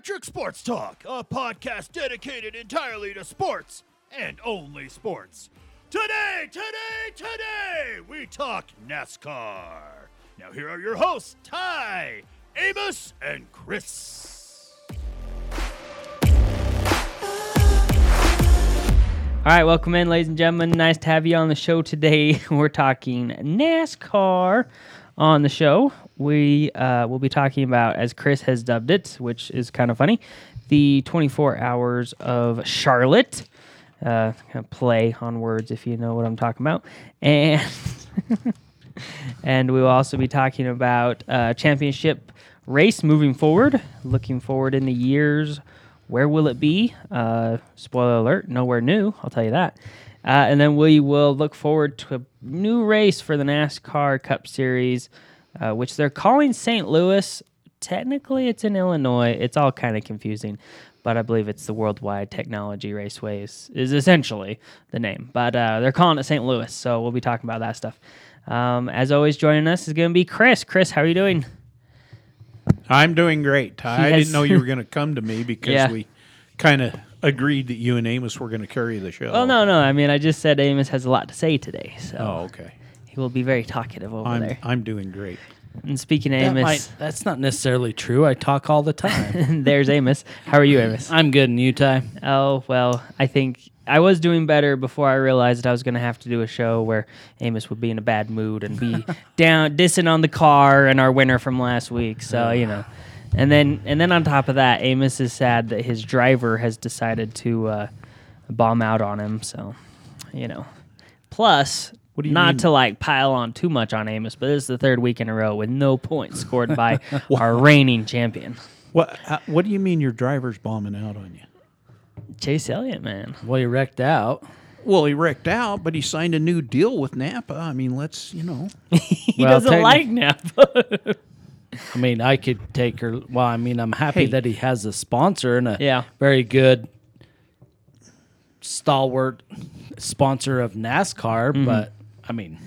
Electric Sports Talk, a podcast dedicated entirely to sports and only sports. Today, today, today, we talk NASCAR. Now, here are your hosts, Ty, Amos, and Chris. All right, welcome in, ladies and gentlemen. Nice to have you on the show today. We're talking NASCAR on the show. We uh, will be talking about, as Chris has dubbed it, which is kind of funny, the 24 hours of Charlotte. Uh, kind of play on words, if you know what I'm talking about, and and we will also be talking about uh, championship race moving forward. Looking forward in the years where will it be? Uh, spoiler alert, nowhere new, I'll tell you that. Uh, and then we will look forward to a new race for the NASCAR Cup Series, uh, which they're calling St. Louis. Technically, it's in Illinois. It's all kind of confusing, but I believe it's the Worldwide Technology Raceway is, is essentially the name. But uh, they're calling it St. Louis, so we'll be talking about that stuff. Um, as always, joining us is going to be Chris. Chris, how are you doing? I'm doing great, I Yes. didn't know you were going to come to me because Yeah. we kind of agreed that you and Amos were going to carry the show. Well, no, no. I mean, I just said Amos has a lot to say today, so Oh, okay. He will be very talkative over I'm there. I'm doing great. And speaking of That Amos, might, that's not necessarily true. I talk all the time. there's Amos. How are you, Amos? I'm good, and you, Ty? Oh well, I think I was doing better before I realized that I was going to have to do a show where Amos would be in a bad mood and be down dissing on the car and our winner from last week. So you know, and then and then on top of that, Amos is sad that his driver has decided to uh, bomb out on him. So you know, plus. What do you not mean? to like pile on too much on Amos, but this is the third week in a row with no points scored by our reigning champion, What uh, What do you mean your driver's bombing out on you? Chase Elliott. Man, Well, he wrecked out. Well, he wrecked out, but he signed a new deal with Napa. I mean, let's you know. he Well, doesn't techni- like Napa. I mean, I could take her. Well, I mean, I'm happy Hey. that he has a sponsor and a Yeah. very good, stalwart sponsor of NASCAR. Mm-hmm. But I mean,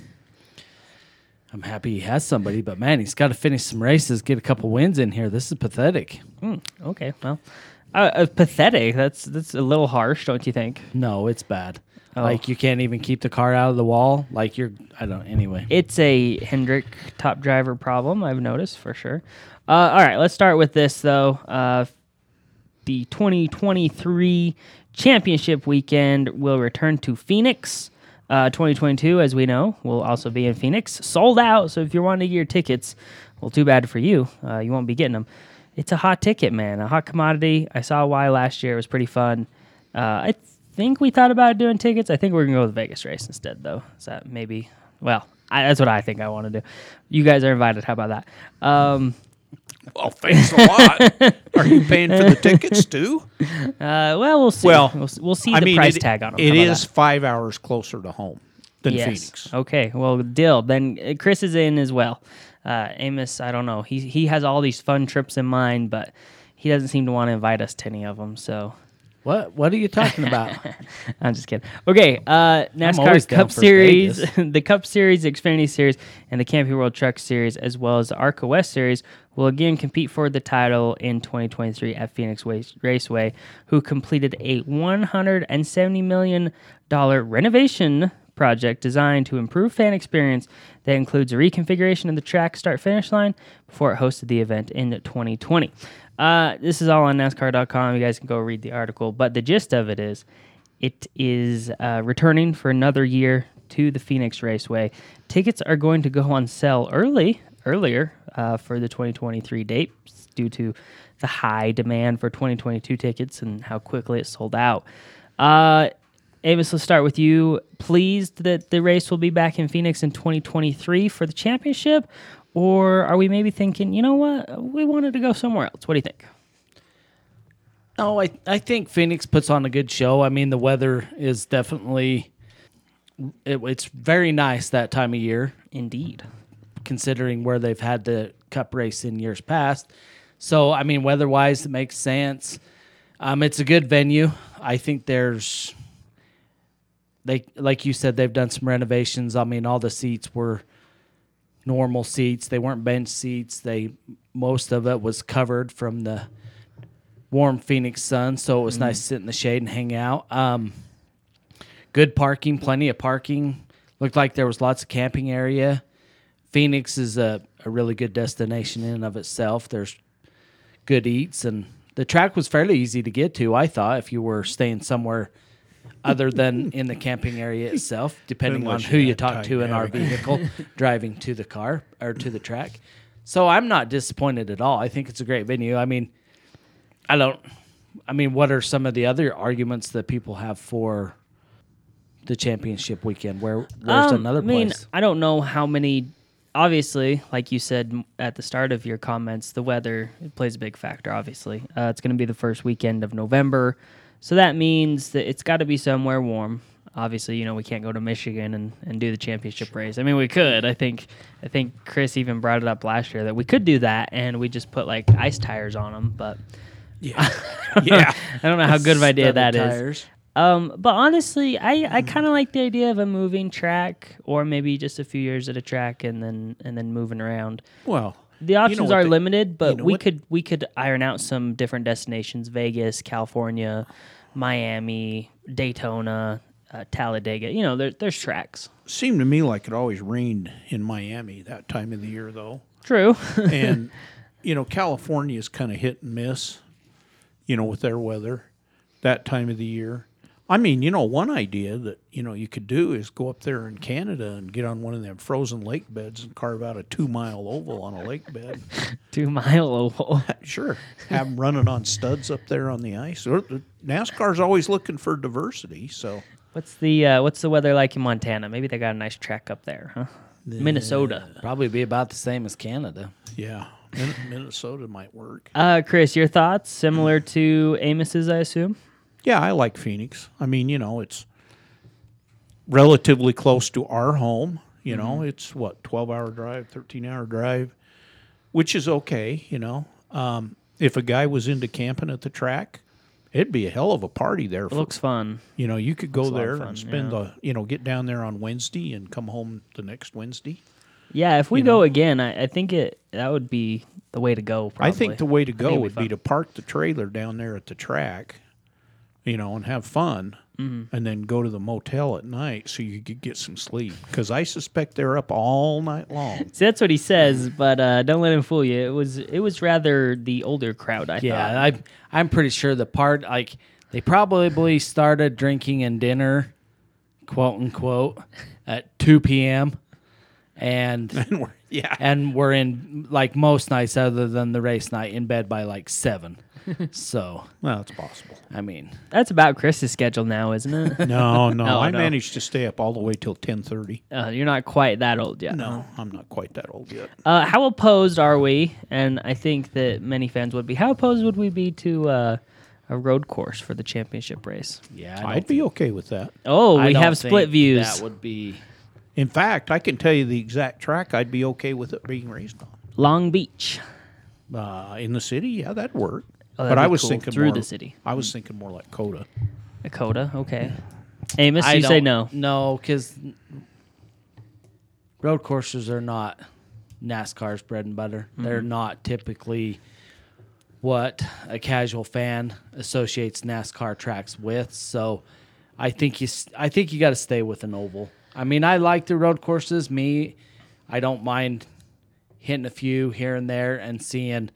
I'm happy he has somebody. But man, he's got to finish some races, get a couple wins in here. This is pathetic. Okay, well, uh, uh, pathetic. That's that's a little harsh, don't you think? No, it's bad. Oh. Like you can't even keep the car out of the wall. Like you're. I don't. Anyway. It's a Hendrick top driver problem. I've noticed for sure. Uh, all right, let's start with this though. Uh, the 2023 championship weekend will return to Phoenix. Uh, 2022, as we know, will also be in Phoenix. Sold out. So if you're wanting to get your tickets, well, too bad for you. Uh, you won't be getting them. It's a hot ticket, man. A hot commodity. I saw why last year. It was pretty fun. Uh, I think we thought about doing tickets. I think we're gonna go with the Vegas race instead, though. Is that maybe? Well, I, that's what I think I want to do. You guys are invited. How about that? Um, Well, thanks a lot. Are you paying for the tickets too? uh, well, we'll see. Well, we'll, we'll see I the mean, price it, tag on them. It is five hours closer to home than yes. Phoenix. Okay. Well, deal. Then uh, Chris is in as well. Uh, Amos, I don't know. He he has all these fun trips in mind, but he doesn't seem to want to invite us to any of them. So What? What are you talking about? I'm just kidding. Okay, uh, NASCAR Cup Series, the Cup Series, the Xfinity Series, and the Camping World Truck Series, as well as the ARCA West Series, will again compete for the title in 2023 at Phoenix Raceway, who completed a 170 million dollar renovation project designed to improve fan experience that includes a reconfiguration of the track start finish line before it hosted the event in 2020. Uh, this is all on NASCAR.com. You guys can go read the article, but the gist of it is it is uh, returning for another year to the Phoenix Raceway. Tickets are going to go on sale early, earlier uh, for the 2023 date due to the high demand for 2022 tickets and how quickly it sold out. Uh, Amos, let's start with you. Pleased that the race will be back in Phoenix in 2023 for the championship, or are we maybe thinking, you know what, we wanted to go somewhere else? What do you think? No, I, I think Phoenix puts on a good show. I mean, the weather is definitely it, it's very nice that time of year, Indeed. considering where they've had the Cup race in years past. So, I mean, weather wise, it makes sense. Um, it's a good venue. I think there's they like you said they've done some renovations. I mean, all the seats were normal seats. They weren't bench seats. They most of it was covered from the warm Phoenix sun, so it was nice to sit in the shade and hang out. Um, good parking, plenty of parking. Looked like there was lots of camping area. Phoenix is a, a really good destination in and of itself. There's good eats and the track was fairly easy to get to, I thought, if you were staying somewhere other than in the camping area itself, depending on who you you talk to to in our vehicle driving to the car or to the track. So I'm not disappointed at all. I think it's a great venue. I mean, I don't I mean, what are some of the other arguments that people have for the championship weekend? Where where's Um, another I mean, place? I don't know how many. Obviously, like you said at the start of your comments, the weather it plays a big factor. Obviously, uh, it's going to be the first weekend of November, so that means that it's got to be somewhere warm. Obviously, you know we can't go to Michigan and, and do the championship race. I mean, we could. I think I think Chris even brought it up last year that we could do that, and we just put like ice tires on them. But Yeah. yeah. I don't know how good of an idea that is. tires. Um, but honestly, I, I kind of like the idea of a moving track, or maybe just a few years at a track and then and then moving around. Well, The options are they- limited, but know we what- could we could iron out some different destinations: Vegas, California, Miami, Daytona, uh, Talladega. You know, there, there's tracks. seemed to me like it always rained in Miami that time of the year, though. True. and you know California is kind of hit and miss, you know, with their weather that time of the year. I mean, you know, one idea that you know you could do is go up there in Canada and get on one of them frozen lake beds and carve out a two mile oval on a lake bed. Two mile oval. sure, have them running on studs up there on the ice. Or- NASCAR's always looking for diversity, so What's the uh, what's the weather like in Montana? Maybe they got a nice track up there, huh? Minnesota. Probably be about the same as Canada. yeah, Min- Minnesota might work. Uh, Chris, your thoughts? Similar to Amos's, I assume. Yeah, I like Phoenix. I mean, you know, it's relatively close to our home. You know, it's what, 12 hour drive, 13 hour drive, which is okay. You know, um, if a guy was into camping at the track, it'd be a hell of a party there. It For, looks fun. you know, you could go looks a lot of there fun, and spend yeah. the, you know, get down there on Wednesday and come home the next Wednesday. Yeah, if we You go know. again, I, I think it that would be the way to go. Probably. I think the way to go would be to park the trailer down there at the track, you know, and have fun, Mm-hmm. and then go to the motel at night so you could get some sleep. Because I suspect they're up all night long. See, that's what he says, but uh, don't let him fool you. It was it was rather the older crowd. I Yeah, thought. I I'm pretty sure the part like they probably started drinking and dinner, quote unquote, at two p.m. and And we're- yeah, and we're in like most nights other than the race night in bed by like seven. So well, it's possible. I mean, That's about Chris's schedule now, isn't it? No, no, Oh, I no. managed to stay up all the way till ten thirty. uh, you're not quite that old yet. No, I'm not quite that old yet. Uh, how opposed are we? And I think that many fans would be. How opposed would we be to uh, a road course for the championship race? yeah, I don't I'd be okay with that. Oh, I we don't have split think views. That would be In fact, I can tell you the exact track I'd be okay with it being raced on. Long Beach. Uh, in the city, yeah, that'd work. Oh, but I was cool. thinking Through more, the city. I was thinking more like COTA. A COTA, Okay. Amos, I you say no. No, because road courses are not NASCAR's bread and butter. Mm-hmm. They're not typically what a casual fan associates NASCAR tracks with. So I think you, I think you got to stay with an oval. I mean, I like the road courses. Me, I don't mind hitting a few here and there and seeing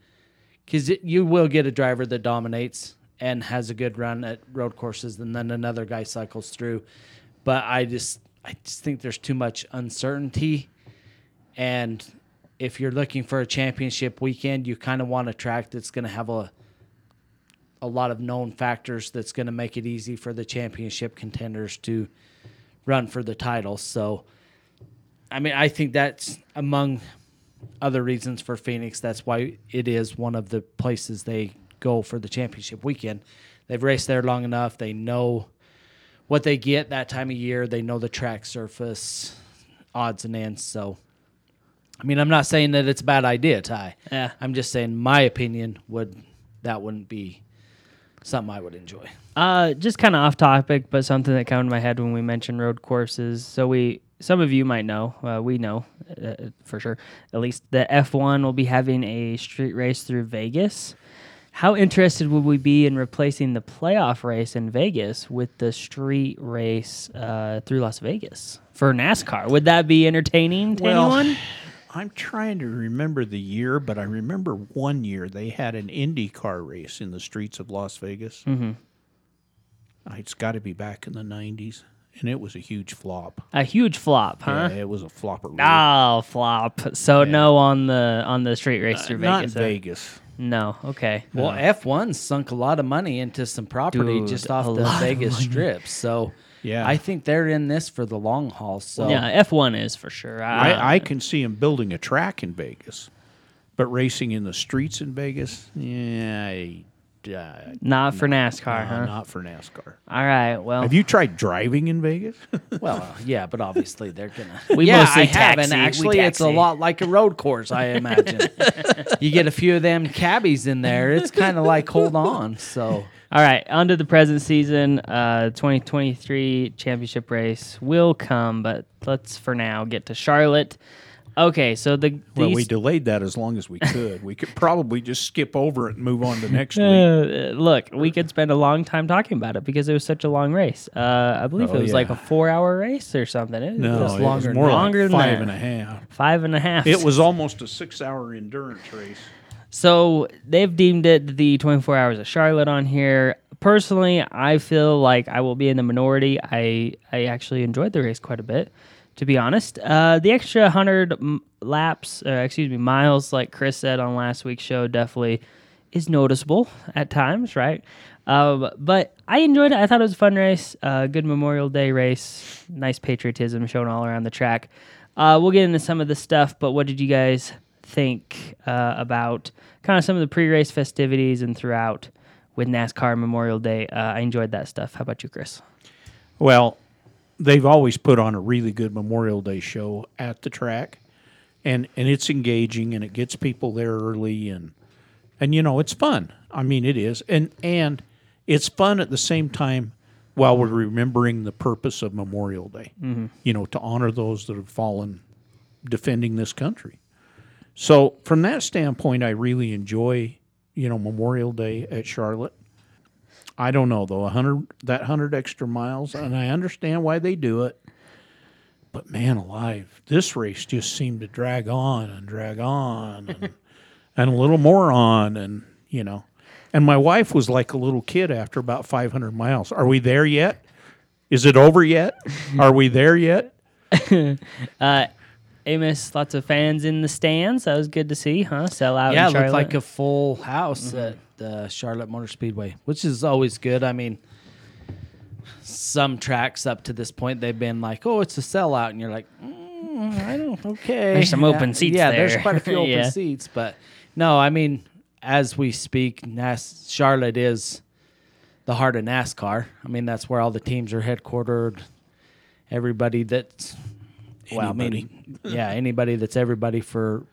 because you will get a driver that dominates and has a good run at road courses, and then another guy cycles through. But I just, I just think there's too much uncertainty, and if you're looking for a championship weekend, you kind of want a track that's going to have a a lot of known factors that's going to make it easy for the championship contenders to run for the title. So, I mean, I think that's among other reasons for Phoenix. That's why it is one of the places they go for the championship weekend. They've raced there long enough. They know what they get that time of year. They know the track surface, odds and ends. So, I mean, I'm not saying that it's a bad idea, Ty. Yeah. I'm just saying my opinion would that wouldn't be something I would enjoy. Uh, just kind of off topic, but something that came to my head when we mentioned road courses. So we, some of you might know, uh, we know uh, for sure. At least the F1 will be having a street race through Vegas. How interested would we be in replacing the playoff race in Vegas with the street race uh, through Las Vegas for NASCAR? Would that be entertaining to Well, anyone? I'm trying to remember the year, but I remember one year they had an IndyCar race in the streets of Las Vegas. Mm-hmm. It's got to be back in the 90s, and it was a huge flop. A huge flop, huh? Yeah, it was a flopper. Oh, flop. So no on the on the street race through Not Vegas. in uh, Vegas. No. Okay. Well, F1 sunk a lot of money into some property Dude, just off the lot of Vegas. Strip. So Yeah. I think they're in this for the long haul. So Yeah, F one is for sure. I, I, I can see him building a track in Vegas, but racing in the streets in Vegas, yeah, I, uh, not for NASCAR, no, huh? not for NASCAR. All right. Well, Have you tried driving in Vegas? well, yeah, but obviously they're gonna. We yeah, mostly I have, taxi, and we actually, it's a taxi. lot like a road course. I imagine you get a few of them cabbies in there. It's kind of like hold on. So All right, on to the present season. Uh, 2023 championship race will come, but let's for now get to Charlotte. Okay, so the well, we delayed that as long as we could. we could probably just skip over it and move on to next week. uh, look, we could spend a long time talking about it because it was such a long race. Uh, I believe Oh, it was like a four-hour race or something. It No, was it longer, was more longer like than five that. and a half. Five and a half. It was almost a six-hour endurance race. So they've deemed it the 24 hours of Charlotte on here. Personally, I feel like I will be in the minority. I I actually enjoyed the race quite a bit, to be honest. Uh, the extra hundred m- laps, uh, excuse me, miles, like Chris said on last week's show, definitely is noticeable at times, right? Um, but I enjoyed it. I thought it was a fun race, uh, good Memorial Day race, nice patriotism shown all around the track. Uh, we'll get into some of the stuff, but what did you guys think uh, about kind of some of the pre-race festivities and throughout with NASCAR Memorial Day? Uh, I enjoyed that stuff. How about you, Chris? Well, they've always put on a really good Memorial Day show at the track, and and it's engaging and it gets people there early and and you know it's fun. I mean it is, and and it's fun at the same time while we're remembering the purpose of Memorial Day. Mm-hmm. You know, to honor those that have fallen defending this country. So from that standpoint, I really enjoy you know Memorial Day at Charlotte. I don't know though, a hundred that hundred extra miles, and I understand why they do it. But man alive, this race just seemed to drag on and drag on and, and a little more on and you know. And my wife was like a little kid after about five hundred miles. Are we there yet? Is it over yet? Are we there yet? Uh, Amos, lots of fans in the stands. That was good to see, huh? Sell out. yeah, in it looked like a full house at the Charlotte Motor Speedway, which is always good. I mean, some tracks up to this point they've been like, "Oh, it's a sellout," and you're like, mm, "I don't okay." There's some Yeah, open seats Yeah, there's quite a few open Yeah. seats, but no, I mean, as we speak, Nas- Charlotte is the heart of NASCAR. I mean, that's where all the teams are headquartered. Everybody that's well, I mean, yeah, anybody that's everybody for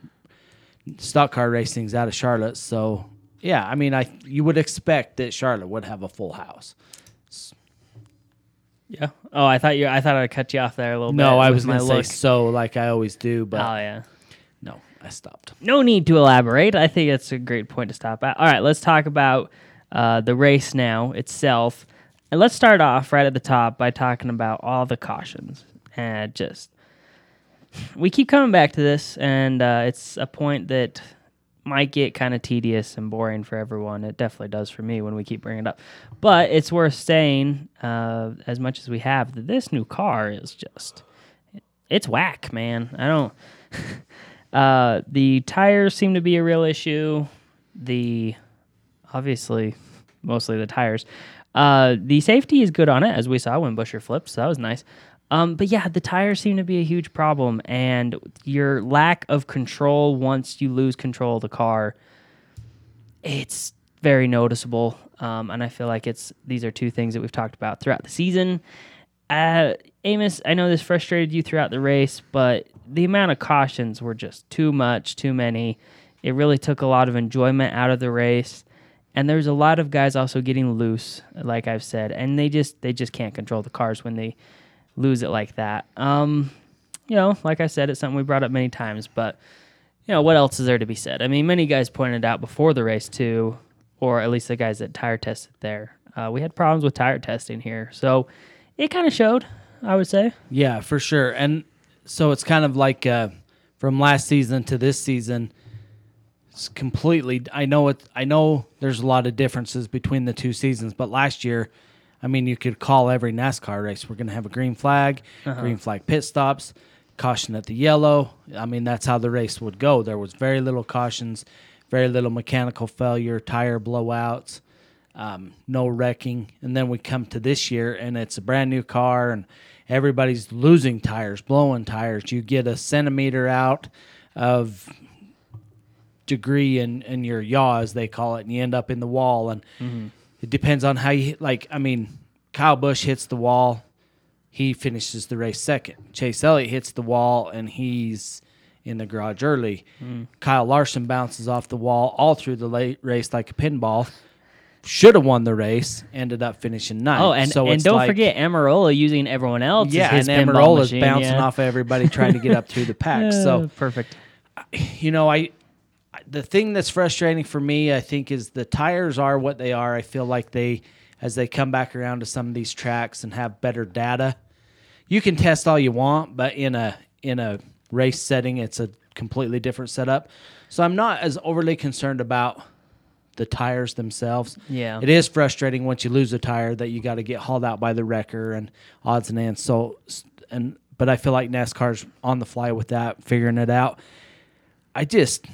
stock car racing's out of Charlotte. So yeah, I mean, I you would expect that Charlotte would have a full house. yeah. Oh, I thought you. I thought I'd cut you off there a little bit. No, I was going to say look. so, like I always do, but Oh yeah. no, I stopped. no need to elaborate. I think that's a great point to stop at. All right, let's talk about uh, the race now itself. And let's start off right at the top by talking about all the cautions. And just, we keep coming back to this, and uh, it's a point that might get kind of tedious and boring for everyone. It definitely does for me when we keep bringing it up. But it's worth saying, uh, as much as we have, that this new car is just, it's whack, man. I don't. Uh, the tires seem to be a real issue. The obviously mostly the tires. Uh, the safety is good on it, as we saw when Buescher flipped, so that was nice. Um, but yeah, the tires seem to be a huge problem, and your lack of control once you lose control of the car, it's very noticeable. Um, and I feel like it's these are two things that we've talked about throughout the season. Uh, Amos, I know this frustrated you throughout the race, but the amount of cautions were just too much, too many. It really took a lot of enjoyment out of the race. And there's a lot of guys also getting loose, like I've said, and they just they just can't control the cars when they lose it like that. Um, you know, like I said, it's something we brought up many times, but you know, what else is there to be said? I mean, many guys pointed out before the race too. or at least the guys that tire tested there. Uh, we had problems with tire testing here, so it kind of showed. I would say. Yeah, for sure. And so it's kind of like uh, from last season to this season. It's completely. I know it. I know there's a lot of differences between the two seasons, but last year, I mean, you could call every NASCAR race. We're going to have a green flag, green flag pit stops, caution at the yellow. I mean, that's how the race would go. There was very little cautions, very little mechanical failure, tire blowouts um, no wrecking. And then we come to this year and it's a brand new car and everybody's losing tires, blowing tires. You get a centimeter out of degree in, in your yaw, as they call it, and you end up in the wall. And it depends on how you, like, I mean, Kyle Busch hits the wall. He finishes the race second. Chase Elliott hits the wall and he's in the garage early. Mm. Kyle Larson bounces off the wall all through the late race like a pinball should have won the race, ended up finishing ninth. Oh, and, so and don't like- forget Almirola using everyone else. yeah, and Almirola's machine, bouncing yeah. off everybody trying to get up through the pack. So perfect. you know, I the thing that's frustrating for me, I think, is the tires are what they are. I feel like they, as they come back around to some of these tracks and have better data, you can test all you want, but in a in a race setting, it's a completely different setup. So I'm not as overly concerned about the tires themselves. Yeah. it is frustrating once you lose a tire that you got to get hauled out by the wrecker and odds and ends. So and but I feel like NASCAR's on the fly with that, figuring it out. I just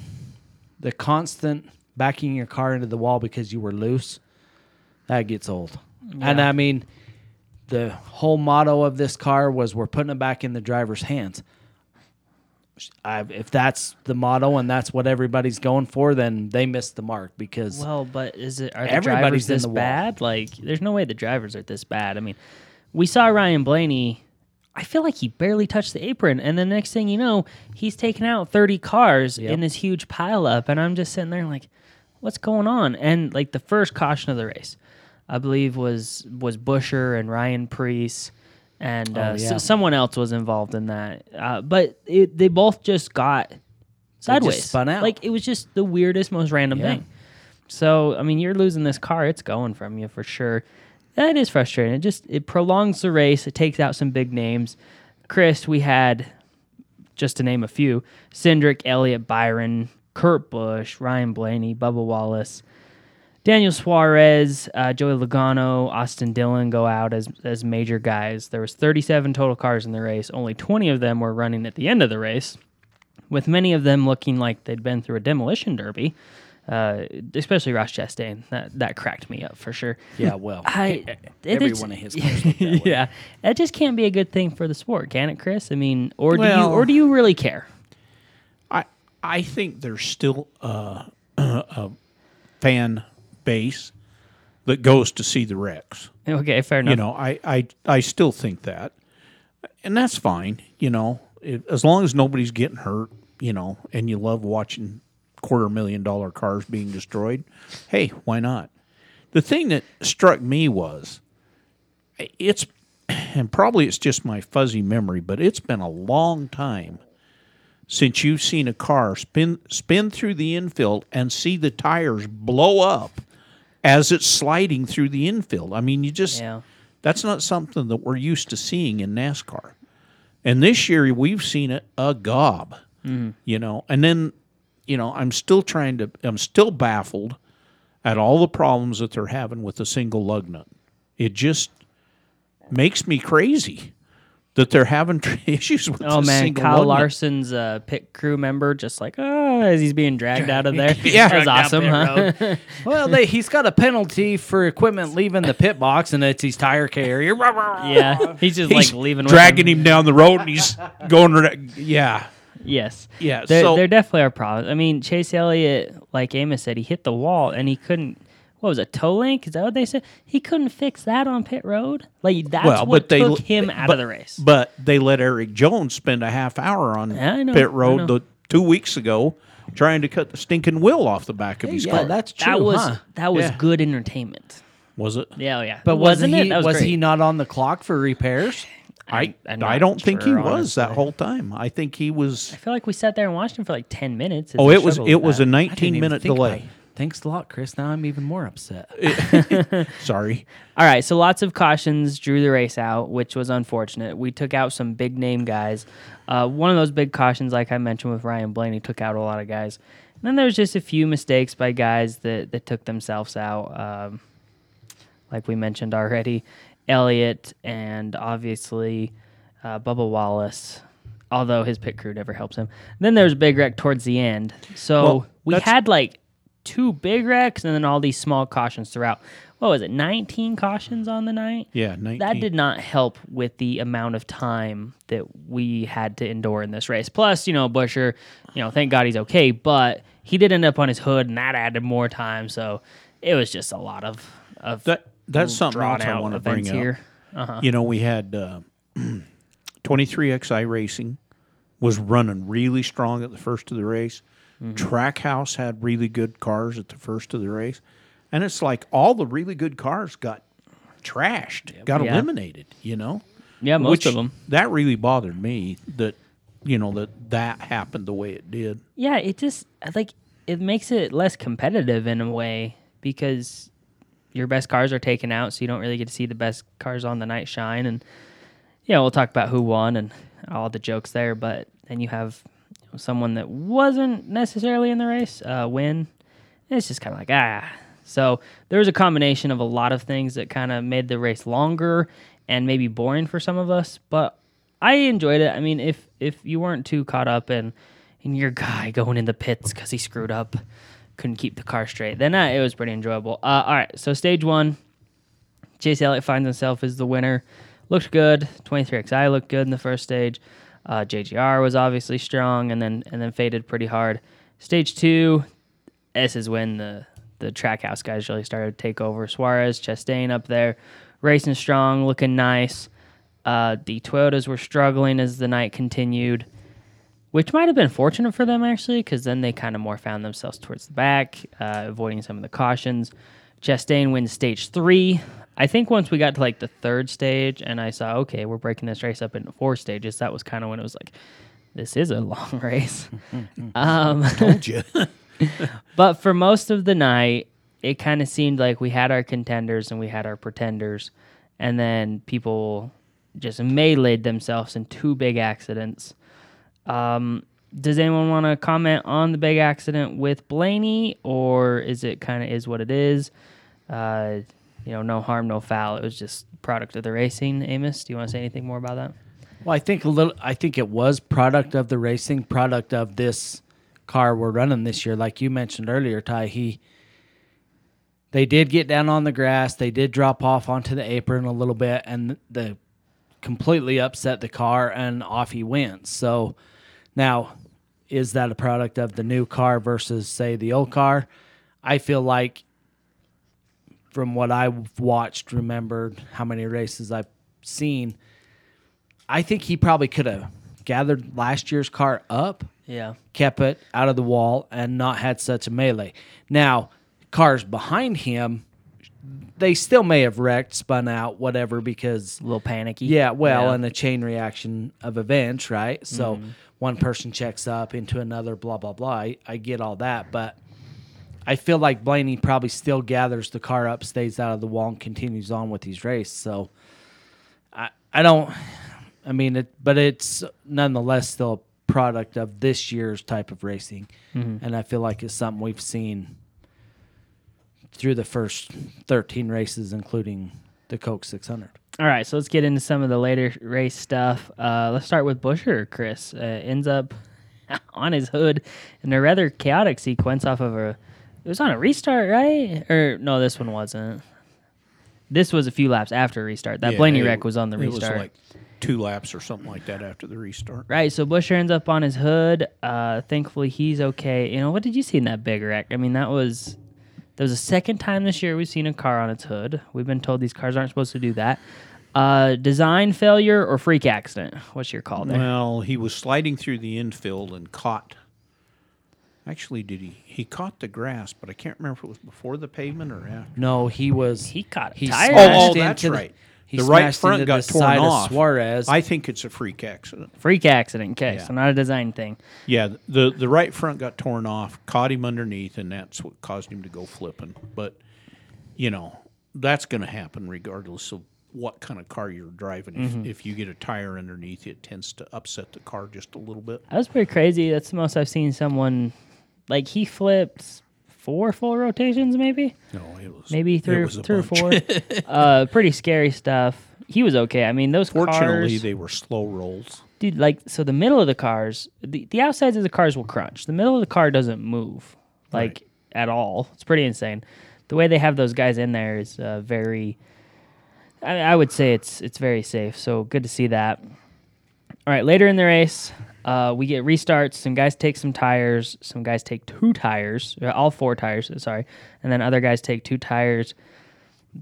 the constant backing your car into the wall because you were loose, that gets old. And I mean, the whole motto of this car was we're putting it back in the driver's hands. I, if that's the motto and that's what everybody's going for, then they missed the mark because Well, but is it are the Everybody's drivers this the bad? Like, there's no way the drivers are this bad. I mean, we saw Ryan Blaney. I feel like he barely touched the apron, and the next thing you know, he's taking out 30 cars Yep. in this huge pileup, and I'm just sitting there like, what's going on? And like the first caution of the race, I believe was was Buescher and Ryan Preece. And uh, Oh, s- yeah. someone else was involved in that, uh, but it, they both just got sideways. spun out. Like it was just the weirdest, most random Yeah. thing. So I mean, you're losing this car; it's going from you for sure. That is frustrating. It just it prolongs the race. It takes out some big names. Chris, we had just to name a few: Cindric, Elliott, Byron, Kurt Busch, Ryan Blaney, Bubba Wallace, Daniel Suarez, uh, Joey Logano, Austin Dillon go out as as major guys. There was 37 total cars in the race. Only 20 of them were running at the end of the race, with many of them looking like they'd been through a demolition derby. Uh, especially Ross Chastain. That that cracked me up for sure. yeah, well, I every it's- one of his cars that way. yeah, that just can't be a good thing for the sport, can it, Chris? I mean, or do you or do you really care? I I think there's still a, a fan base that goes to see the wrecks. Okay, fair enough. You know, I, I I still think that, and that's fine. You know, it, as long as nobody's getting hurt, you know, and you love watching quarter million dollar cars being destroyed. Hey, why not? The thing that struck me was, it's, and probably it's just my fuzzy memory, but it's been a long time since you've seen a car spin spin through the infield and see the tires blow up as it's sliding through the infield. I mean, you just Yeah. that's not something that we're used to seeing in NASCAR. And this year we've seen it a gob, mm-hmm. you know. And then, you know, I'm still trying to. I'm still baffled at all the problems that they're having with the single lug nut. It just makes me crazy that they're having issues with Oh the man, single Kyle lug nut. Larson's uh, pit crew member, just like oh, as he's being dragged out of there. Yeah. that's awesome, huh? Well, they, he's got a penalty for equipment leaving the pit box, and it's his tire carrier. yeah, he's just He's like leaving, with dragging him down the road, and he's going. ra- Yeah, Yes, Yeah, There, so- there definitely are problems. I mean, Chase Elliott, like Amos said, he hit the wall and he couldn't. What was it, toe link? Is that what they said? He couldn't fix that on pit road. Like that's Well, what they took l- him but- out of the race. But they let Erik Jones spend a half hour on Yeah, know, pit road the two weeks ago, trying to cut the stinking wheel off the back of his yeah, car. that's true. that was huh? that was Yeah. good entertainment. was it? Yeah, oh, yeah. But wasn't, it? he? That was, Was, he not on the clock for repairs? I I'm I don't think he sure, was that whole time. I think he was. I feel like we sat there and watched him for like ten minutes. Oh, it was it was that. a 19 minute delay. about. Thanks a lot, Chris. Now I'm even more upset. Sorry. All right, so lots of cautions drew the race out, which was unfortunate. We took out some big name guys. Uh, one of those big cautions, like I mentioned with Ryan Blaney, took out a lot of guys. And then there's just a few mistakes by guys that, that took themselves out. Um, like we mentioned already, Elliott and obviously uh, Bubba Wallace, although his pit crew never helps him. then there's Big Wreck towards the end. So Well, we had like two big wrecks and then all these small cautions throughout. What was it, 19 cautions on the night? Yeah, 19. That did not help with the amount of time that we had to endure in this race. Plus, you know, Buescher, you know, thank God he's okay, but he did end up on his hood and that added more time. So it was just a lot of, of That that's something else I want to bring up. here. Uh-huh. You know, we had uh, 23XI Racing was running really strong at the first of the race. Mm-hmm. Trackhouse had really good cars at the first of the race. And it's like all the really good cars got trashed, got Yeah. eliminated, you know? Yeah, most Which, of them. That really bothered me that, you know, that that happened the way it did. Yeah, it just like it makes it less competitive in a way because your best cars are taken out, so you don't really get to see the best cars on the night shine. And yeah, we'll talk about who won and all the jokes there. But then you have someone that wasn't necessarily in the race uh, win. It's just kind of like ah. So there was a combination of a lot of things that kind of made the race longer and maybe boring for some of us. But I enjoyed it. I mean, if if you weren't too caught up in in your guy going in the pits because he screwed up, couldn't keep the car straight, then uh, it was pretty enjoyable. Uh, all right, so stage one, Chase Elliott finds himself as the winner. Looked good. 23XI looked good in the first stage. Uh, JGR was obviously strong, and then and then faded pretty hard. Stage two, this is when the the Trackhouse guys really started to take over. Suarez, Chastain up there, racing strong, looking nice. Uh, the Toyotas were struggling as the night continued, which might have been fortunate for them actually, because then they kind of more found themselves towards the back, uh, avoiding some of the cautions. Chastain wins stage three. I think once we got to like the third stage, and I saw okay, we're breaking this race up into four stages. That was kind of when it was like, this is a long race. um, Told you. but for most of the night, it kind of seemed like we had our contenders and we had our pretenders, and then people just meleeed themselves in two big accidents. Um, does anyone want to comment on the big accident with Blaney, or is it kind of is what it is? Uh, you know, no harm, no foul. It was just product of the racing. Amos, do you want to say anything more about that? Well, I think a little. I think it was product of the racing, product of this car we're running this year. Like you mentioned earlier, Ty. He they did get down on the grass. They did drop off onto the apron a little bit, and the completely upset the car, and off he went. So now, is that a product of the new car versus say the old car? I feel like from what I've watched, remembered how many races I've seen. I think he probably could have gathered last year's car up, Yeah. kept it out of the wall, and not had such a melee. Now, cars behind him, they still may have wrecked, spun out, whatever, because A little panicky. yeah, well, Yeah. and a chain reaction of events, right? So Mm-hmm. one person checks up into another, blah blah blah. I, I get all that, but I feel like Blaney probably still gathers the car up, stays out of the wall, and continues on with his race. So I I don't. I mean it, but it's nonetheless still a product of this year's type of racing, Mm-hmm. and I feel like it's something we've seen through the first thirteen races, including the Coke 600. All right, so let's get into some of the later race stuff. Uh, let's start with Buescher. Chris uh, ends up on his hood in a rather chaotic sequence off of a. It was on a restart, right? Or no, this one wasn't. This was a few laps after restart. That Yeah, Blaney it- wreck was on the it restart. was like two laps or something like that after the restart. Right, so Buescher ends up on his hood. Uh, thankfully, he's okay. You know, what did you see in that big wreck? I mean, that was that was the second time this year we've seen a car on its hood. We've been told these cars aren't supposed to do that. Uh, design failure or freak accident? What's your call there? Well, he was sliding through the infield and caught. Actually, did he? He caught the grass, but I can't remember if it was before the pavement or after. No, he was. he caught a he tire. Oh, oh, that's into the- right. He the right front got torn side of off. Suarez. I think it's a freak accident. Freak accident. Okay, Yeah. so not a design thing. Yeah, the the right front got torn off, caught him underneath, and that's what caused him to go flipping. But you know, that's going to happen regardless of what kind of car you're driving. If, Mm-hmm. if you get a tire underneath, it tends to upset the car just a little bit. That was pretty crazy. That's the most I've seen someone like he flipped four full rotations, maybe, No, it was maybe three, or, was a three or four. uh, pretty scary stuff. He was okay. I mean, those Fortunately, cars, they were slow rolls. dude. Like, so the middle of the cars, the, the outsides of the cars will crunch. The middle of the car doesn't move, like at all. It's pretty insane. The way they have those guys in there is uh, very. I, I would say it's it's very safe. So good to see that. All right, later in the race, uh, we get restarts. Some guys take some tires. Some guys take two tires, uh, all four tires, sorry. And then other guys take two tires.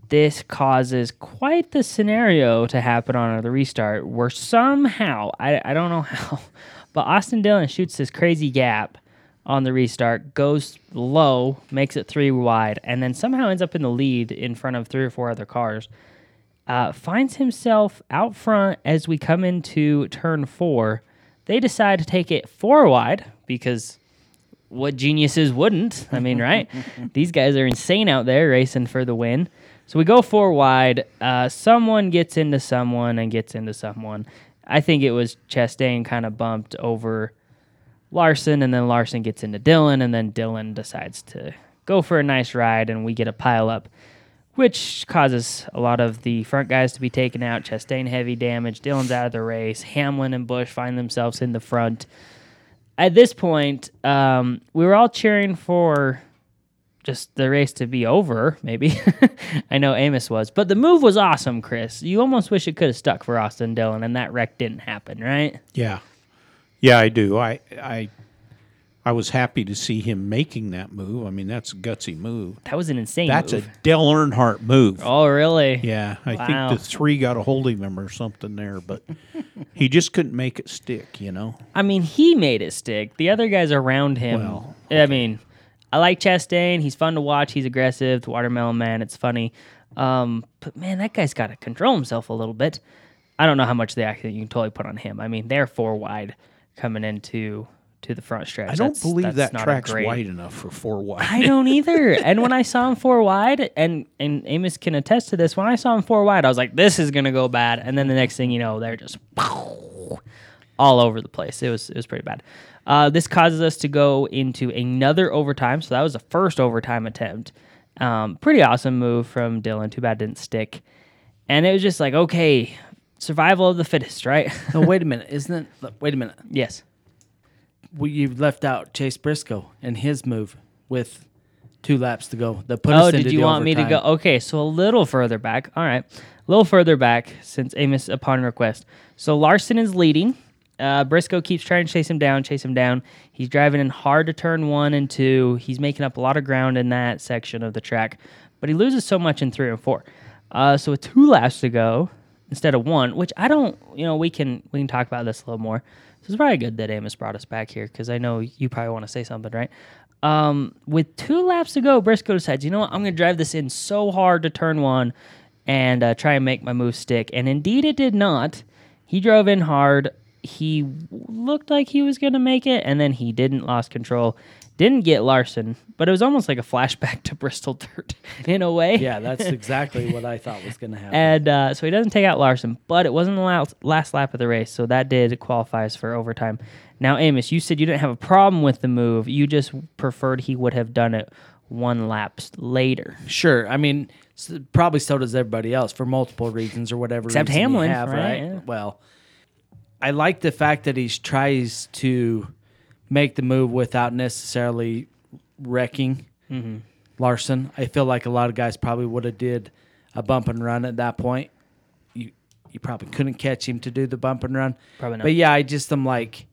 This causes quite the scenario to happen on the restart where somehow, I, I don't know how, but Austin Dillon shoots this crazy gap on the restart, goes low, makes it three wide, and then somehow ends up in the lead in front of three or four other cars uh, finds himself out front as we come into turn four. They decide to take it four wide because what geniuses wouldn't? I mean, right? These guys are insane out there racing for the win. So we go four wide. Uh, someone gets into someone and gets into someone. I think it was Chastain kind of bumped over Larson, and then Larson gets into Dillon, and then Dillon decides to go for a nice ride, and we get a pile up which causes a lot of the front guys to be taken out. Chastain heavy damage. Dillon's out of the race. Hamlin and Busch find themselves in the front. At this point, um, we were all cheering for just the race to be over. Maybe I know Amos was, but the move was awesome, Chris. You almost wish it could have stuck for Austin Dillon, and that wreck didn't happen, right? Yeah, yeah, I do. I I I was happy to see him making that move. I mean, that's a gutsy move. That was an insane. That's move. a Dale Earnhardt move. Oh, really? Yeah, I Wow. think the three got a hold of him or something there, but he just couldn't make it stick. You know. I mean, he made it stick. The other guys around him. Well, I mean, I like Chastain. He's fun to watch. He's aggressive. The Watermelon Man. It's funny. Um, but man, that guy's got to control himself a little bit. I don't know how much the accident you can totally put on him. I mean, they're four wide coming into to the front stretch. I don't That's- believe that's that track's great- wide enough for four wide. I don't either. and when I saw him four wide, and and Amos can attest to this, when I saw him four wide, I was like, "This is gonna go bad." And then the next thing you know, they're just all over the place. It was it was pretty bad. Uh, this causes us to go into another overtime. So that was the first overtime attempt. Um, pretty awesome move from Dillon. Too bad it didn't stick. And it was just like, okay, survival of the fittest, right? no, wait a minute, isn't it? Wait a minute. yes. We, you left out Chase Briscoe and his move with two laps to go. That put Oh, did you want me to go? Okay, so a little further back. All right, a little further back since Amos upon request. So Larson is leading. Uh, Briscoe keeps trying to chase him down, chase him down. He's driving in hard to turn one and two. He's making up a lot of ground in that section of the track, but he loses so much in three and four. Uh, so with two laps to go instead of one, which I don't, you know, we can we can talk about this a little more. So it's probably good that Amos brought us back here because I know you probably want to say something, right? Um, with two laps to go, Briscoe decides, you know what, I'm going to drive this in so hard to turn one and uh, try and make my move stick. And indeed, it did not. He drove in hard. He looked like he was going to make it, and then he didn't, lost control. Didn't get Larson, but it was almost like a flashback to Bristol Dirt in a way. Yeah, that's exactly what I thought was going to happen. And uh, so he doesn't take out Larson, but it wasn't the last, lap of the race, so that did qualify us for overtime. Now, Amos, you said you didn't have a problem with the move. You just preferred he would have done it one lap later. Sure. I mean, probably so does everybody else for multiple reasons or whatever. Except Hamlin, have, right? right? Yeah. Well, I like the fact that he tries to make the move without necessarily wrecking Mm-hmm. Larson. I feel like a lot of guys probably would have did a bump and run at that point. You you probably couldn't catch him to do the bump and run. Probably not. But yeah, I just am like,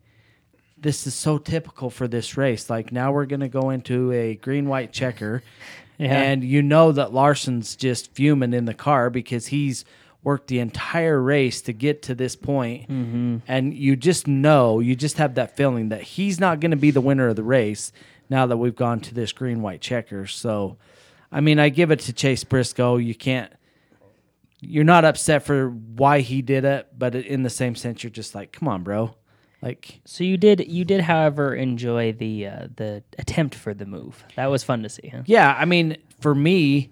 this is so typical for this race. Like now we're gonna go into a green white checker, Yeah. and you know that Larson's just fuming in the car because he's worked the entire race to get to this point. Mm-hmm. and you just know, you just have that feeling that he's not going to be the winner of the race now that we've gone to this green white checker. So, I mean, I give it to Chase Briscoe. You can't you're not upset for why he did it, but in the same sense, you're just like, come on, bro. Like, So you did you did, however, enjoy the uh, the attempt for the move. That was fun to see. Huh? yeah, I mean, for me,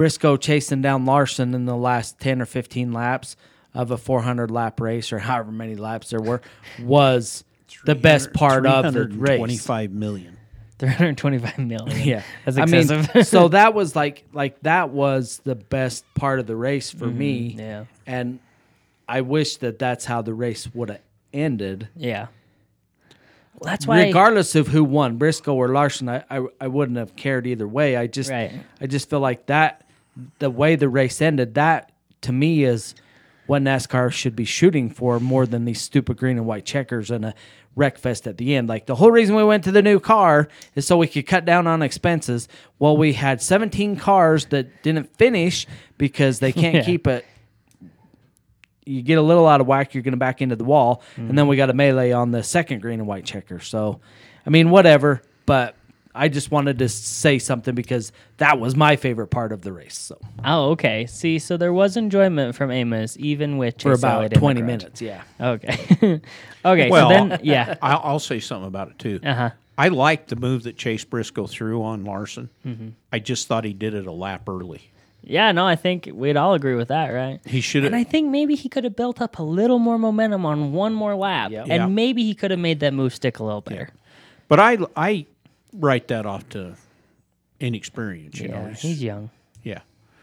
Briscoe chasing down Larson in the last 10 or 15 laps of a 400 lap race or however many laps there were was the best part of the race. 25 million. Three hundred twenty-five million. Yeah, that's I mean, so that was like like that was the best part of the race for me. Mm-hmm. yeah. and I wish that that's how the race would have ended. yeah. Well, that's why. Regardless of who won, Briscoe or Larson, I, I I wouldn't have cared either way. I just Right. I just feel like that the way the race ended, that to me is what NASCAR should be shooting for more than these stupid green and white checkers and a wreck fest at the end. Like the whole reason we went to the new car is so we could cut down on expenses. Well, we had 17 cars that didn't finish because they can't Yeah. keep it you get a little out of whack, you're going to back into the wall, and then we got a melee on the second green and white checker. So, I mean, whatever. But I just wanted to say something because that was my favorite part of the race. So oh, okay. See, so there was enjoyment from Amos, even with for Chase Elliott about in the 20 garage. minutes, yeah. Okay. okay. Well, so then, yeah. I'll, I'll say something about it too. Uh huh. I liked the move that Chase Briscoe threw on Larson. Mm-hmm. I just thought he did it a lap early. Yeah. No, I think we'd all agree with that, right? He should have And I have. think maybe he could have built up a little more momentum on one more lap, Yep. and Yeah. maybe he could have made that move stick a little better. But I I write that off to inexperience. You Yeah, know. he's young, yeah.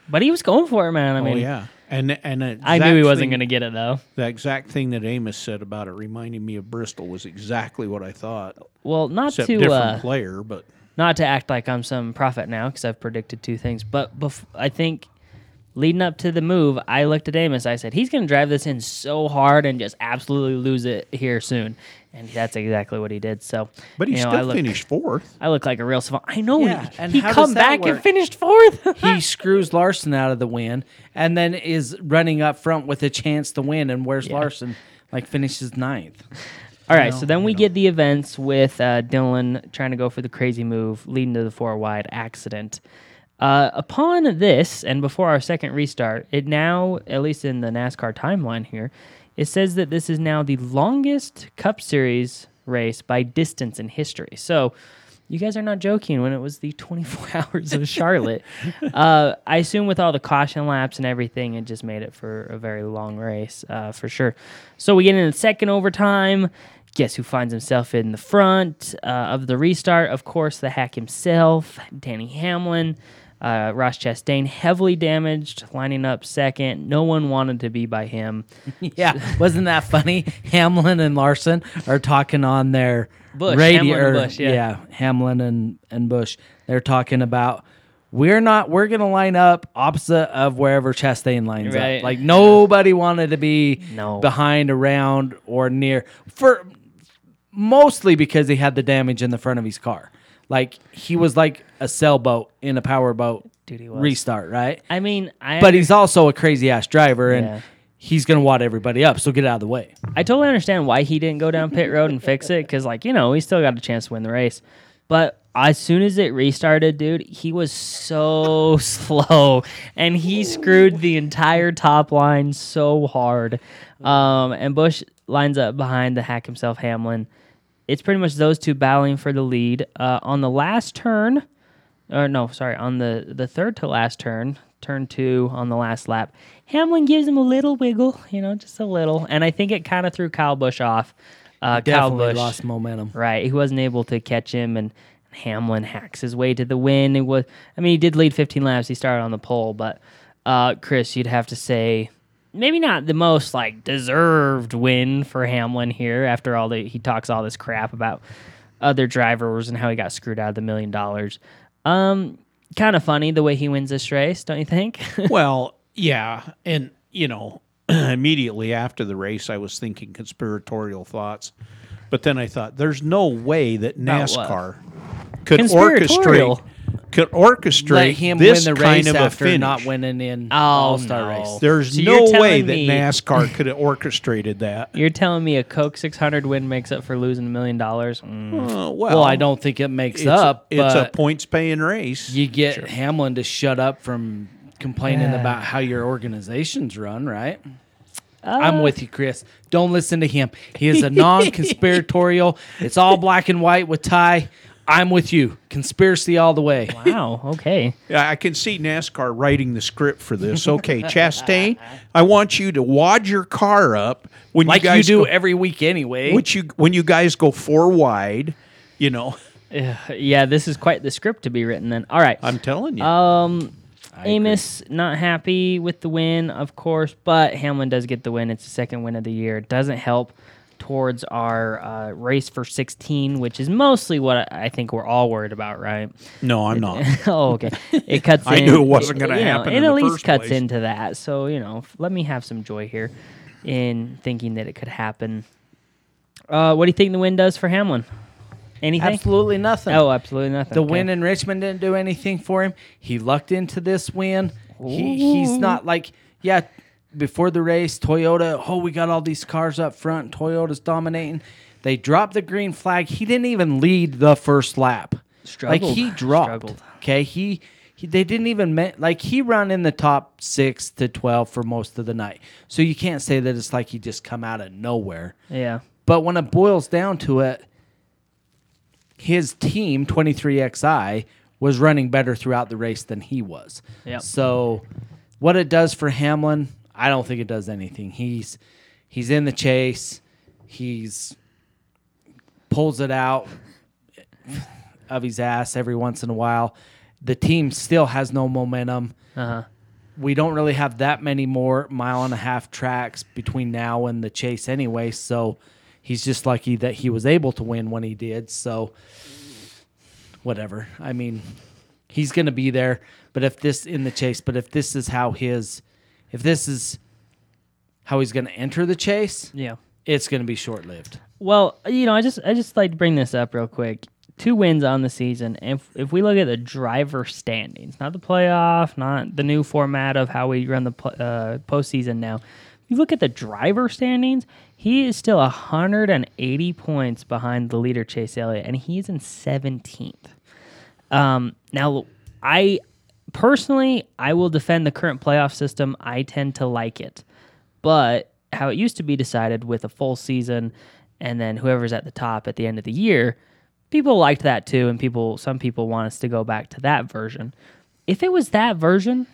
but he was going for it, man. I oh mean, yeah. And and I knew he wasn't going to get it though. The exact thing that Amos said about it reminding me of Bristol was exactly what I thought. Well, not Except to different uh, player, but not to act like I'm some prophet now because I've predicted two things, but bef- I think leading up to the move, I looked at Amos. I said he's going to drive this in so hard and just absolutely lose it here soon, and that's exactly what he did. So, but he you know, still I look, finished fourth. I look like a real savant. I know. Yeah, he and he come does that back and finished fourth. he screws Larson out of the win and then is running up front with a chance to win. And where's Larson? Like finishes ninth. All right, know, so then we know. get the events with uh, Dillon trying to go for the crazy move, leading to the four wide accident. Uh, upon this, and before our second restart, it now, at least in the NASCAR timeline here, it says that this is now the longest Cup Series race by distance in history. So, you guys are not joking when it was the 24 hours of Charlotte. uh, I assume with all the caution laps and everything, it just made it for a very long race uh, for sure. So we get in the second overtime. Guess who finds himself in the front uh, of the restart? Of course, the hack himself, Denny Hamlin. Uh, Ross Chastain heavily damaged, lining up second. No one wanted to be by him. Yeah, wasn't that funny? Hamlin and Larson are talking on their Busch, radio. Hamlin and or- Busch, yeah. Hamlin and and Busch. They're talking about we're not we're gonna line up opposite of wherever Chastain lines Right. up. Like nobody wanted to be No. behind, around, or near for mostly because he had the damage in the front of his car. Like he was like a sailboat in a powerboat Dude, he was. restart, right? I mean, I But he's also a crazy ass driver, and Yeah. he's gonna wad everybody up. So get out of the way. I totally understand why he didn't go down pit road and fix it because, like, you know, he still got a chance to win the race. But as soon as it restarted, dude, he was so slow and he screwed the entire top line so hard. Um, and Busch lines up behind the hack himself, Hamlin. It's pretty much those two battling for the lead. Uh, on the last turn, or no, sorry, on the the third to last turn, turn two on the last lap, Hamlin gives him a little wiggle, you know, just a little, and I think it kind of threw Kyle Busch off. Uh, Kyle Definitely lost momentum. Right, he wasn't able to catch him, and Hamlin hacks his way to the win. It was, I mean, he did lead 15 laps. He started on the pole, but uh, Chris, you'd have to say maybe not the most like deserved win for Hamlin here. After all the he talks all this crap about other drivers and how he got screwed out of the million dollars. Um, kind of funny the way he wins this race, don't you think? well, yeah, and you know, immediately after the race, I was thinking conspiratorial thoughts, but then I thought, there's no way that NASCAR could orchestrate could orchestrate Let him this win the kind race of a finish. not winning in Oh, All Star no. race. There's So you're no way that me- NASCAR could have orchestrated that. You're telling me a Coke 600 win makes up for losing a million dollars? Mm. Uh, well, Well, I don't think it makes It's, up. it's a but points paying race. you get Hamlin to shut up from complaining about how your organization's run, right? Uh, I'm with you, Chris. Don't listen to him. He is a non-conspiratorial. it's all black and white with Ty. I'm with you. Conspiracy all the way. Wow. Okay. Yeah, I can see NASCAR writing the script for this. Okay, Chastain, I want you to wad your car up when Like you you, guys do go, every week anyway. which you when you guys go four wide. You know, Yeah, this is quite the script to be written. Then. All right. I'm telling you. Um, Amos not happy with the win, of course, but Hamlin does get the win. It's the second win of the year. It doesn't help towards our uh, race for 16, which is mostly what I I think we're all worried about, right? no, I'm not. oh, okay. It cuts. I in, knew it wasn't gonna you know, happen It in at the least first cuts place. into that. So you know, f- let me have some joy here in thinking that it could happen. Uh, what do you think the win does for Hamlin? Anything? Absolutely nothing. Oh, absolutely nothing. The Okay. win in Richmond didn't do anything for him. He lucked into this win. He, he's not like, yeah, before the race, Toyota, oh, we got all these cars up front. Toyota's dominating. They dropped the green flag. He didn't even lead the first lap. Struggled. Like he dropped. Struggled. Okay, he, he they didn't even me- like he run in the top six to twelve for most of the night. So you can't say that it's like he just come out of nowhere. Yeah. But when it boils down to it, his team, 23XI, was running better throughout the race than he was. Yep. So what it does for Hamlin, I don't think it does anything. He's he's in the chase. He's pulls it out of his ass every once in a while. The team still has no momentum. Uh huh. We don't really have that many more mile and a half tracks between now and the chase anyway, so he's just lucky that he was able to win when he did. So whatever. I mean, he's going to be there, but if this in the chase, but if this is how his if this is how he's going to enter the chase, Yeah. it's going to be short-lived. Well, you know, I just I just like to bring this up real quick. Two wins on the season. If if we look at the driver standings, not the playoff, not the new format of how we run the uh, postseason now. If you look at the driver standings, he is still 180 points behind the leader Chase Elliott, and he's in 17th. Um, now, I personally, I will defend the current playoff system. I tend to like it, but how it used to be decided with a full season, and then whoever's at the top at the end of the year, people liked that too, and people, some people want us to go back to that version. If it was that version,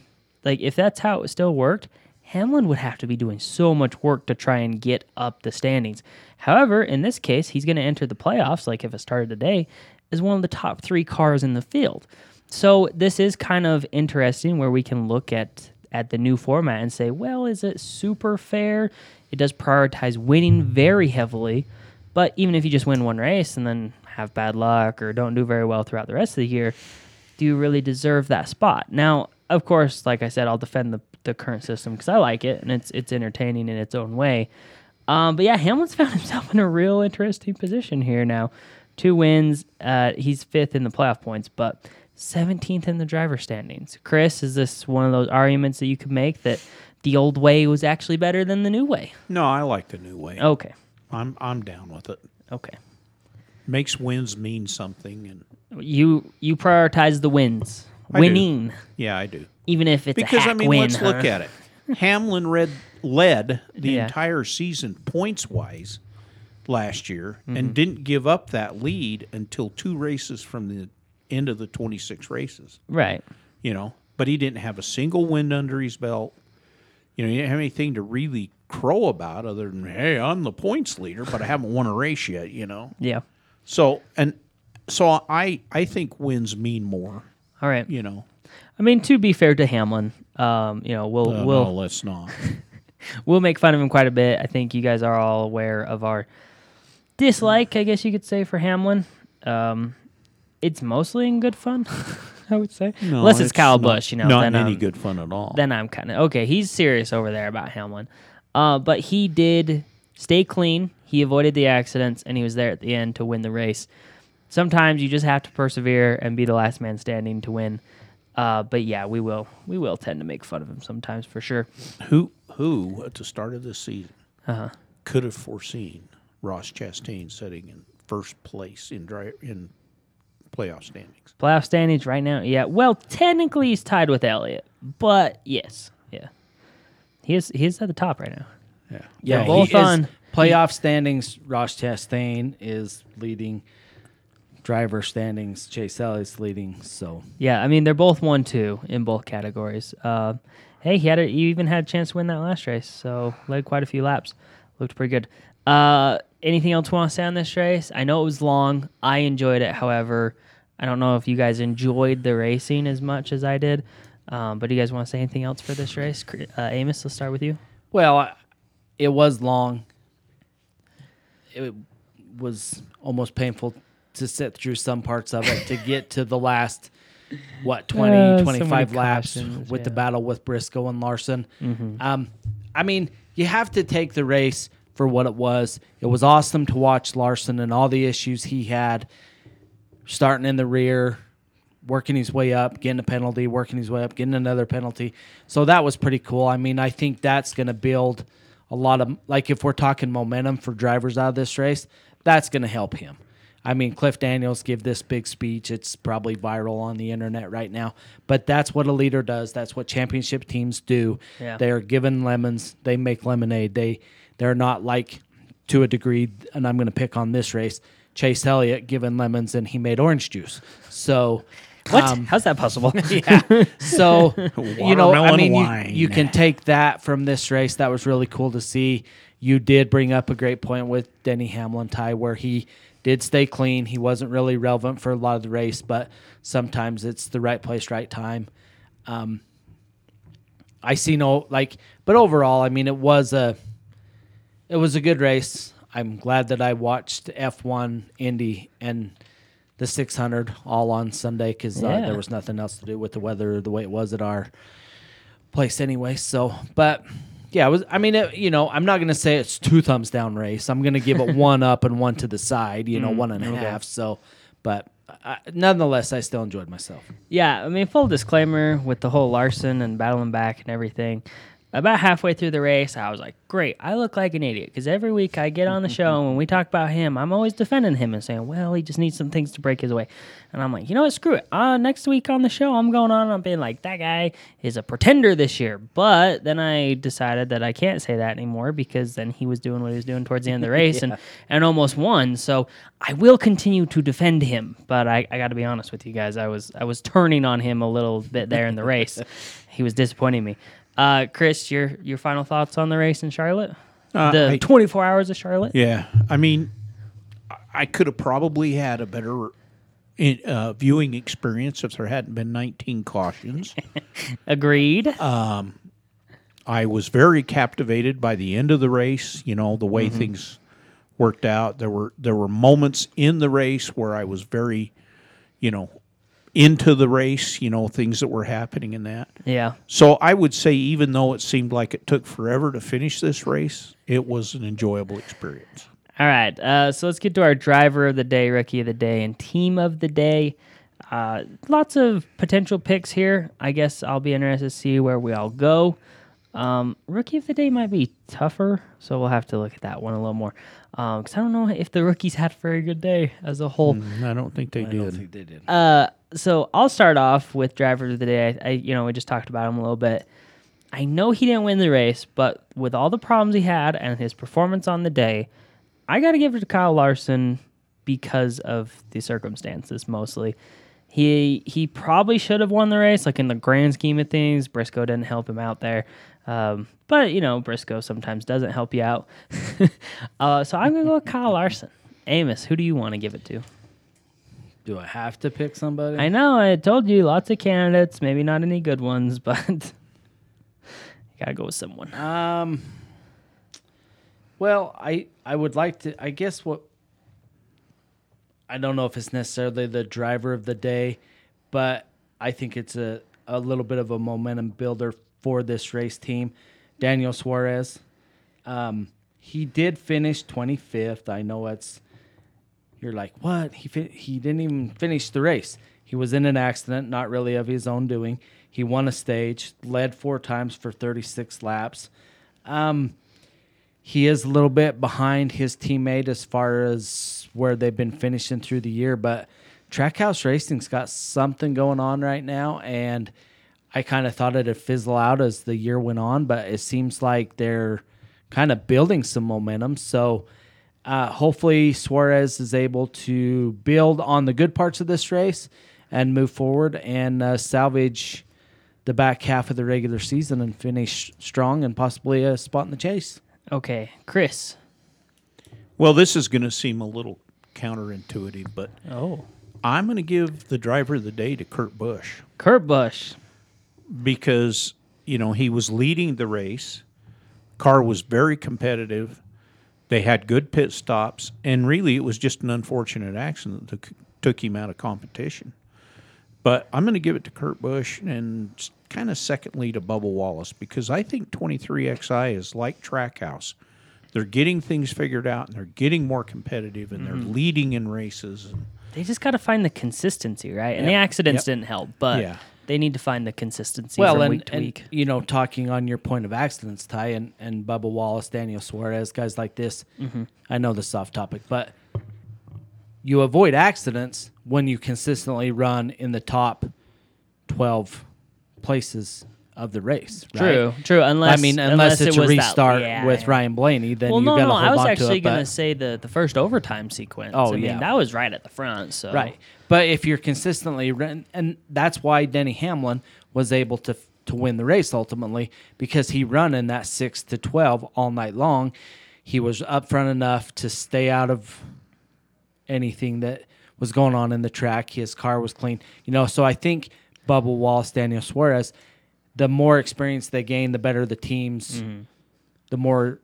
like if that's how it still worked, Hamlin would have to be doing so much work to try and get up the standings. However, in this case, he's going to enter the playoffs, like if it started today, as one of the top three cars in the field. So this is kind of interesting where we can look at at the new format and say, well, is it super fair? It does prioritize winning very heavily, but even if you just win one race and then have bad luck or don't do very well throughout the rest of the year, do you really deserve that spot? Now, of course, like I said, I'll defend the, the current system because I like it and it's it's entertaining in its own way. Um, but yeah, Hamlin's found himself in a real interesting position here now. Two wins. Uh, he's fifth in the playoff points, but 17th in the driver standings. Chris, is this one of those arguments that you could make that the old way was actually better than the new way? no, I like the new way. Okay. I'm I'm down with it. Okay. Makes wins mean something, and You you prioritize the wins. I do. Winning, yeah, I do. even if it's Because I mean, win, let's look at it. Hamlin read, led the Yeah. entire season points wise last year Mm-hmm. and didn't give up that lead until two races from the end of the 26 races. Right. You know, but he didn't have a single win under his belt. You know, he didn't have anything to really crow about other than, hey, I'm the points leader, but I haven't won a race yet. You know, Yeah. so and so I I think wins mean more. All right. You know, I mean, to be fair to Hamlin, um, you know, we'll Uh, we'll no, let's not. we'll make fun of him quite a bit. I think you guys are all aware of our dislike, I guess you could say, for Hamlin. Um, it's mostly in good fun, I would say, No, unless it's, Kyle not- Busch. You know, not then any I'm, good fun at all. Then I'm kind of okay. He's serious over there about Hamlin, uh, but he did stay clean. He avoided the accidents, and he was there at the end to win the race. Sometimes you just have to persevere and be the last man standing to win. Uh, but yeah, we will we will tend to make fun of him sometimes for sure. Who who at the start of this season Uh-huh. could have foreseen Ross Chastain sitting in first place in dri- in playoff standings. Playoff standings right now. Yeah. Well, technically he's tied with Elliott, but yes, yeah, he is. He at the top right now. Yeah. Yeah, They're both on- playoff standings. Ross Chastain is leading. Driver standings. Chase Elliott's leading. So Yeah, I mean they're both one two in both categories. Uh, hey, he had a, he even had a chance to win that last race, so led quite a few laps. Looked pretty good. Uh, anything else you want to say on this race? I know it was long. I enjoyed it. However, I don't know if you guys enjoyed the racing as much as I did. Um, but do you guys want to say anything else for this race? Uh, Amos, let's start with you. Well, it was long. It was almost painful to sit through some parts of it to get to the last, what, 20, Uh, 25 many laps cautions, with the yeah. Mm-hmm. battle with Briscoe and Larson. Um, I mean, you have to take the race for what it was. It was awesome to watch Larson and all the issues he had starting in the rear, working his way up, getting a penalty, working his way up, getting another penalty. So that was pretty cool. I mean, I think that's going to build a lot of like if we're talking momentum for drivers out of this race, that's going to help him. I mean, Cliff Daniels give this big speech. It's probably viral on the internet right now. But that's what a leader does. That's what championship teams do. Yeah. They are given lemons. They make lemonade. They they're not like to a degree, and I'm going to pick on this race. Chase Elliott given lemons and he made orange juice. So What? um, How's that possible? yeah. So you know, I mean, you, you can take that from this race. That was really cool to see. You did bring up a great point with Denny Hamlin Ty, where he did stay clean. He wasn't really relevant for a lot of the race, but sometimes it's the right place, right time. Um, I see no like, but overall, I mean, it was a it was a good race. I'm glad that I watched F1, Indy, and the 600 all on Sunday because uh, Yeah. there was nothing else to do with the weather the way it was at our place anyway. So, but yeah, it was. I mean, it, you know, I'm not gonna say it's two thumbs down race. I'm gonna give it one up and one to the side. You know, one and a half. So, but I, nonetheless, I still enjoyed myself. Yeah, I mean, full disclaimer with the whole Larson and battling back and everything. About halfway through the race, I was like, great, I look like an idiot. Because every week I get on the show and when we talk about him, I'm always defending him and saying, well, he just needs some things to break his way. And I'm like, you know what, screw it. Uh, next week on the show, I'm going on and I'm being like, that guy is a pretender this year. But then I decided that I can't say that anymore because then he was doing what he was doing towards the end of the race and, and almost won. So I will continue to defend him. But I, I got to be honest with you guys, I was I was turning on him a little bit there in the race. he was disappointing me. Uh, Chris, your your final thoughts on the race in Charlotte? Uh, the I- 24 hours of Charlotte? Yeah, I mean, I- could have probably had a better in, uh, viewing experience if there hadn't been 19 cautions. Agreed. I was very captivated by the end of the race. You know the way things worked out. There were there were moments in the race where I was very, you know, into the race. You know things that were happening in that. yeah. So I would say, even though it seemed like it took forever to finish this race, it was an enjoyable experience. All right. Uh, so let's get to our driver of the day, rookie of the day, and team of the day. Uh, lots of potential picks here. I guess I'll be interested to see where we all go. Um, rookie of the day might be tougher, so we'll have to look at that one a little more. Because I don't know if the rookies had a very good day as a whole. I don't think they I don't did. think they did. Uh, so I'll start off with driver of the day. I, I, you know, we just talked about him a little bit. I know he didn't win the race, but with all the problems he had and his performance on the day, I got to give it to Kyle Larson because of the circumstances mostly. He he probably should have won the race, like in the grand scheme of things. Briscoe didn't help him out there, um, but you know Briscoe sometimes doesn't help you out. uh, so I'm gonna go with Kyle Larson. Amos, who do you want to give it to? Do I have to pick somebody? I know. I told you lots of candidates, maybe not any good ones, but you gotta go with someone. Um. Well, I I would like to. I guess what I don't know if it's necessarily the driver of the day, but I think it's a a little bit of a momentum builder for this race team. Daniel Suarez, um, he did finish 25th. I know it's you're like what he fi- he didn't even finish the race. He was in an accident, not really of his own doing. He won a stage, led four times for 36 laps. Um, he is a little bit behind his teammate as far as where they've been finishing through the year, but Trackhouse Racing's got something going on right now, and I kind of thought it'd fizzle out as the year went on, but it seems like they're kind of building some momentum. So uh, hopefully Suarez is able to build on the good parts of this race and move forward and uh, salvage the back half of the regular season and finish strong and possibly a spot in the chase. Okay, Chris. Well, this is going to seem a little counterintuitive, but Oh, I'm going to give the driver of the day to Kurt Busch Kurt Busch. because you know he was leading the race. Car was very competitive. They had good pit stops, and really, it was just an unfortunate accident that took, took him out of competition. But I'm going to give it to Kurt Busch and kind of secondly to Bubba Wallace because I think 23XI is like Trackhouse. They're getting things figured out and they're getting more competitive and they're mm-hmm. leading in races. And They just got to find the consistency, right? And the accidents Yep. didn't help, but Yeah. They need to find the consistency well, and, week to and, week. you know, talking on your point of accidents, Ty, and, and Bubba Wallace, Daniel Suarez, guys like this. Mm-hmm. I know this is off topic, but you avoid accidents when you consistently run in the top 12 places of the race. right? True, true. Unless I mean, unless, it's it a was that- restart yeah, with yeah. Ryan Blaney, then Well, you no, got to no. I was to actually gonna say the the first overtime sequence. Oh, I mean, yeah. that was right at the front. So Right. But if you're consistently run, and that's why Denny Hamlin was able to to win the race ultimately because he run in that six to twelve all night long. He was up front enough to stay out of anything that was going on in the track. His car was clean, you know. So I think Bubba Wallace, Daniel Suarez, the more experience they gain, the better the teams. Mm-hmm. The more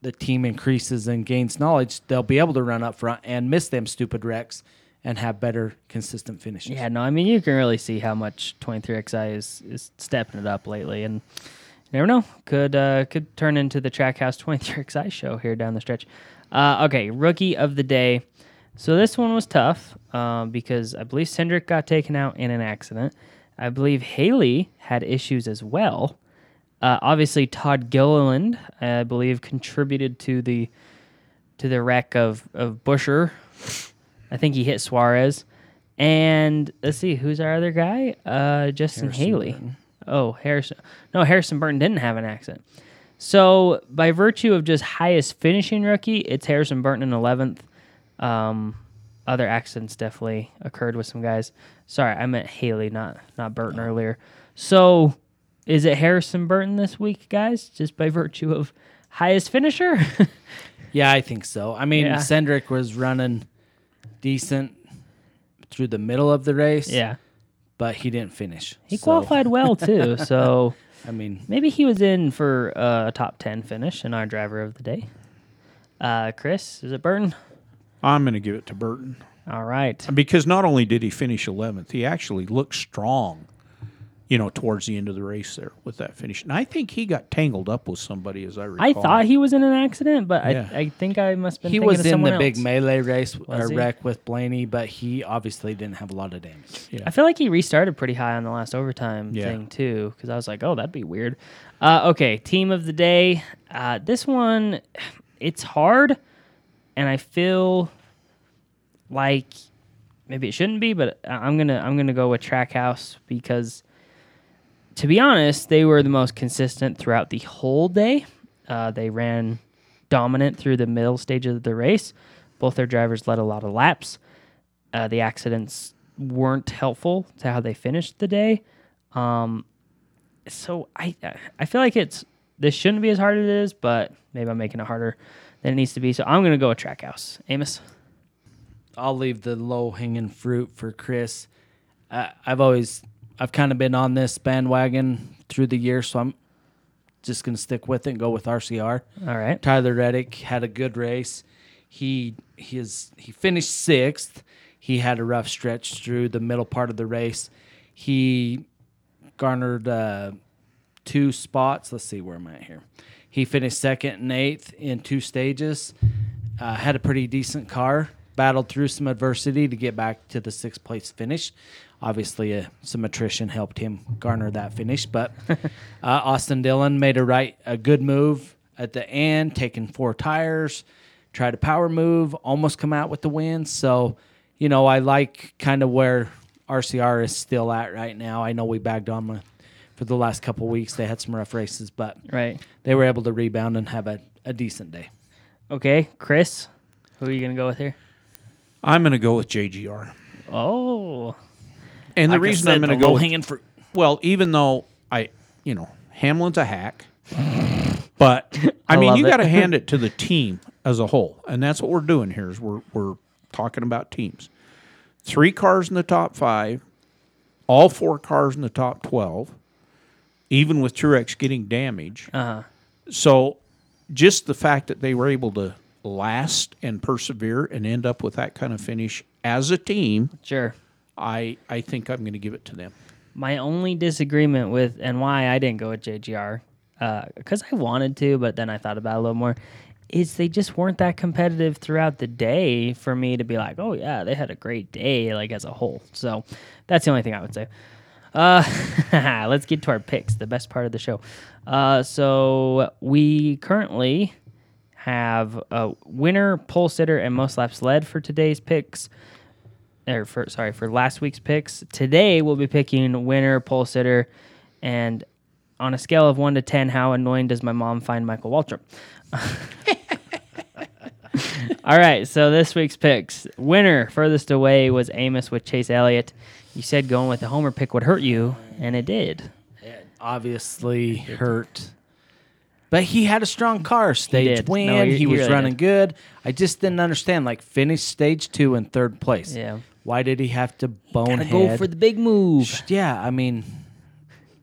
the team increases and gains knowledge, they'll be able to run up front and miss them stupid wrecks and have better consistent finishes. Yeah, no, I mean you can really see how much 23XI is is stepping it up lately, and never know could uh, could turn into the Trackhouse 23XI show here down the stretch. Uh, okay, rookie of the day. So this one was tough um, because I believe Cindric got taken out in an accident. I believe Haley had issues as well. Uh, obviously, Todd Gilliland, I believe, contributed to the to the wreck of of Buescher. I think he hit Suarez. And let's see, who's our other guy? Uh, Justin Harrison Haley. Burton. Oh, Harrison. No, Harrison Burton didn't have an accident. So, by virtue of just highest finishing rookie, it's Harrison Burton in 11th. Um, other accidents definitely occurred with some guys. Sorry, I meant Haley, not not Burton earlier. So, is it Harrison Burton this week, guys? Just by virtue of highest finisher? Yeah, I think so. I mean, Yeah. Cindric was running decent through the middle of the race, yeah. but he didn't finish. He So, qualified well, too. So, I mean, maybe he was in for uh, a top 10 finish in our driver of the day. Uh, Chris, is it Burton? I'm going to give it to Burton All right. because not only did he finish 11th, he actually looked strong. You know, towards the end of the race there with that finish, and I think he got tangled up with somebody, as I recall. I thought he was in an accident, but Yeah. I, I think I must have been he was of in someone the big melee race or Was wreck with Blaney, but he obviously didn't have a lot of damage. Yeah. I feel like he restarted pretty high on the last overtime Yeah. thing too, because I was like, oh, that'd be weird. Uh, okay, team of the day. Uh, this one, it's hard, and I feel like maybe it shouldn't be, but I- I'm gonna I'm gonna go with Trackhouse because, to be honest, they were the most consistent throughout the whole day. Uh, they ran dominant through the middle stages of the race. Both their drivers led a lot of laps. Uh, the accidents weren't helpful to how they finished the day. Um, so I I feel like it's this shouldn't be as hard as it is, but maybe I'm making it harder than it needs to be. So I'm gonna go with Trackhouse. Amos. I'll leave the low hanging fruit for Chris. Uh, I've always, I've kind of been on this bandwagon through the year, so I'm just gonna stick with it and go with RCR. All right. Tyler Reddick had a good race. He his he finished sixth. He had a rough stretch through the middle part of the race. He garnered uh, two spots. Let's see where I'm at here. He finished second and eighth in two stages. Uh, had a pretty decent car. Battled through some adversity to get back to the sixth place finish. Obviously, uh, some attrition helped him garner that finish, but uh, Austin Dillon made a right a good move at the end, taking four tires, tried a power move, almost come out with the win. So, you know, I like kind of where RCR is still at right now. I know we bagged on them for the last couple weeks. They had some rough races, but Right. they were able to rebound and have a, a decent day. Okay, Chris, who are you gonna go with here? I'm going to go with JGR. Oh, And the Like reason said, I'm going to go fruit. Well, even though I, you know, Hamlin's a hack, but I, I mean, you got to hand it to the team as a whole, and that's what we're doing here. Is we're we're talking about teams. Three cars in the top five, all four cars in the top twelve, even with Truex getting damage. uh-huh. So, just the fact that they were able to last and persevere and end up with that kind of finish as a team, sure. I I think I'm going to give it to them. My only disagreement with and why I didn't go with JGR, because I wanted to, but then I thought about it a little more, is they just weren't that competitive throughout the day for me to be like, oh yeah, they had a great day, like as a whole. So that's the only thing I would say. Uh, let's get to our picks, the best part of the show. Uh, so we currently have a winner, pole sitter, and most laps led for today's picks or for sorry for last week's picks. Today we'll be picking winner, pole sitter, and on a scale of one to ten, how annoying does my mom find Michael Waltrip? All right, so this week's picks winner furthest away was Amos with Chase Elliott. You said going with the homer pick would hurt you, and it did. It obviously hurt. But he had a strong car, stage did. win. No, he- he, he was really running did. good. I just didn't understand. Like finished stage two in third place. Yeah. Why did he have to Gotta bonehead? go for the big move. yeah, I mean,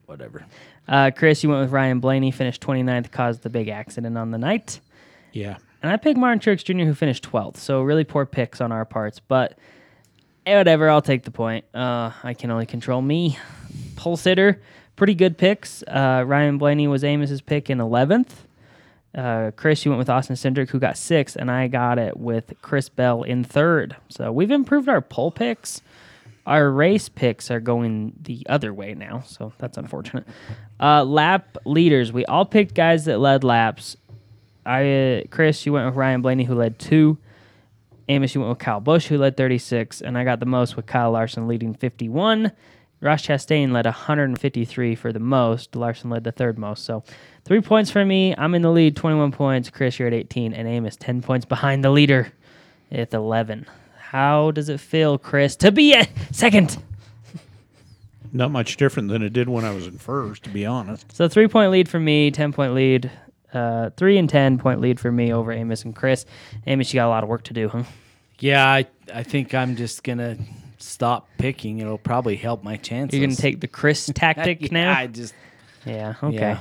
whatever. Uh, Chris, you went with Ryan Blaney, finished 29th, caused the big accident on the night. Yeah. And I picked Martin Truex Jr., who finished 12th. So really poor picks on our parts. But eh, whatever, I'll take the point. Uh, I can only control me. Pole sitter, pretty good picks. Uh, Ryan Blaney was Amos's pick in 11th. Uh, Chris, you went with Austin Cindric, who got sixth, and I got it with Chris Bell in third. So we've improved our pole picks. Our race picks are going the other way now, so that's unfortunate. Uh, lap leaders, we all picked guys that led laps. I, uh, Chris, you went with Ryan Blaney, who led two. Amos, you went with Kyle Busch, who led 36, and I got the most with Kyle Larson leading 51. Ross Chastain led 153 for the most. Larson led the third most. So three points for me. I'm in the lead, 21 points. Chris, you're at 18, and Amos 10 points behind the leader at 11. How does it feel, Chris, to be a second? Not much different than it did when I was in first, to be honest. So three point lead for me, 10 point lead, uh, three and 10 point lead for me over Amos and Chris. Amos, you got a lot of work to do, huh? Yeah, I I think I'm just gonna stop picking. It'll probably help my chances. You're going to take the Chris tactic yeah, now? I just Yeah, okay. yeah.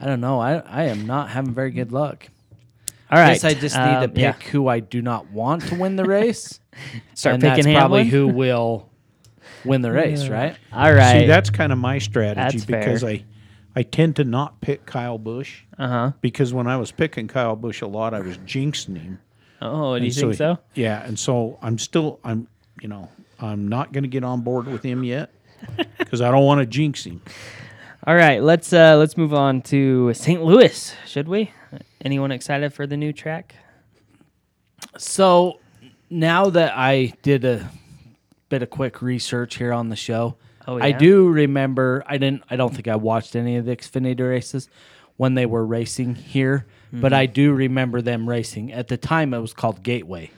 I don't know. I I am not having very good luck. All right. I guess I just need to um, pick yeah. who I do not want to win the race. Start and picking that's probably who will win the race, right? All right. See, that's kind of my strategy That's because fair. I, I tend to not pick Kyle Busch uh huh. because when I was picking Kyle Busch a lot, I was jinxing him. Oh, do you And think he- so? Yeah, and so I'm still I'm you know I'm not going to get on board with him yet because I don't want to jinx him. All right, let's uh let's move on to St. Louis, should we? Anyone excited for the new track? So now that I did a bit of quick research here on the show, Oh, I do remember. I didn't. I don't think I watched any of the Xfinity races when they were racing here, but Mm-hmm. I do remember them racing. At the time, it was called Gateway.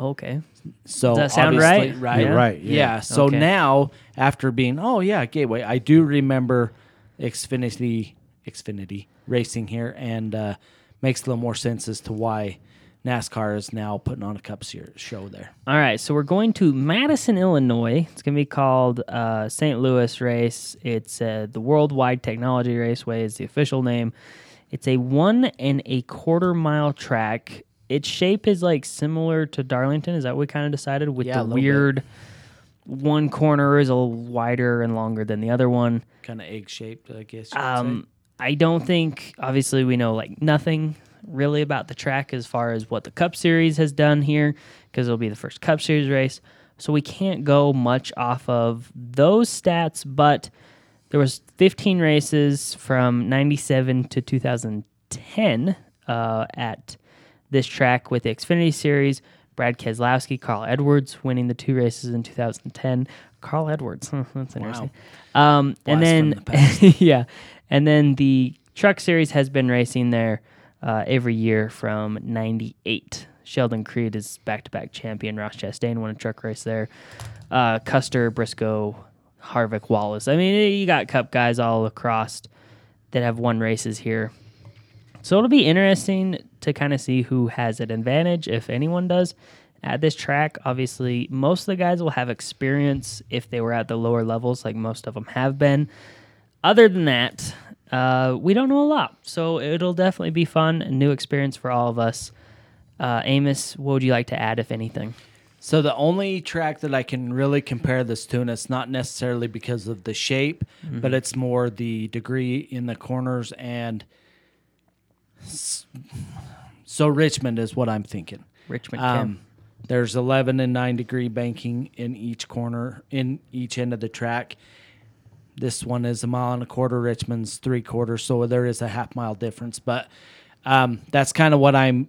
Okay. So Does that sound right? Right. You're right, Yeah. yeah. So Okay. now, after being, oh yeah, Gateway, I do remember Xfinity, Xfinity racing here, and uh, makes a little more sense as to why NASCAR is now putting on a Cup Series show there. All right, so we're going to Madison, Illinois. It's going to be called uh, St. Louis Race. It's uh, the Worldwide Technology Raceway is the official name. It's a one and a quarter mile track. Its shape is like similar to Darlington. Is that what we kind of decided? With Yeah, the little bit. weird one corner is a little wider and longer than the other one. Kind of egg shaped, I guess. Um, I don't think, obviously, we know like nothing really about the track as far as what the Cup Series has done here because it'll be the first Cup Series race. So we can't go much off of those stats, but there was 15 races from 97 to 2010 uh, at this track with the Xfinity Series. Brad Keselowski, Carl Edwards winning the two races in 2010. Carl Edwards, that's interesting. Um, and then the yeah, and then the Truck Series has been racing there uh, every year from '98. Sheldon Creed is back-to-back champion. Ross Chastain won a truck race there. Uh, Custer, Briscoe, Harvick, Wallace. I mean, you got Cup guys all across that have won races here. So it'll be interesting to kind of see who has an advantage, if anyone does, at this track. Obviously, most of the guys will have experience if they were at the lower levels, like most of them have been. Other than that, uh, we don't know a lot. So it'll definitely be fun, a new experience for all of us. Uh, Amos, what would you like to add, if anything? So the only track that I can really compare this to, and it's not necessarily because of the shape, but it's more the degree in the corners and so Richmond is what I'm thinking. Richmond. Um, there's 11 and 9 degree banking in each corner, in each end of the track. This one is a mile and a quarter. Richmond's three quarters, so there is a half mile difference. But um, that's kind of what I'm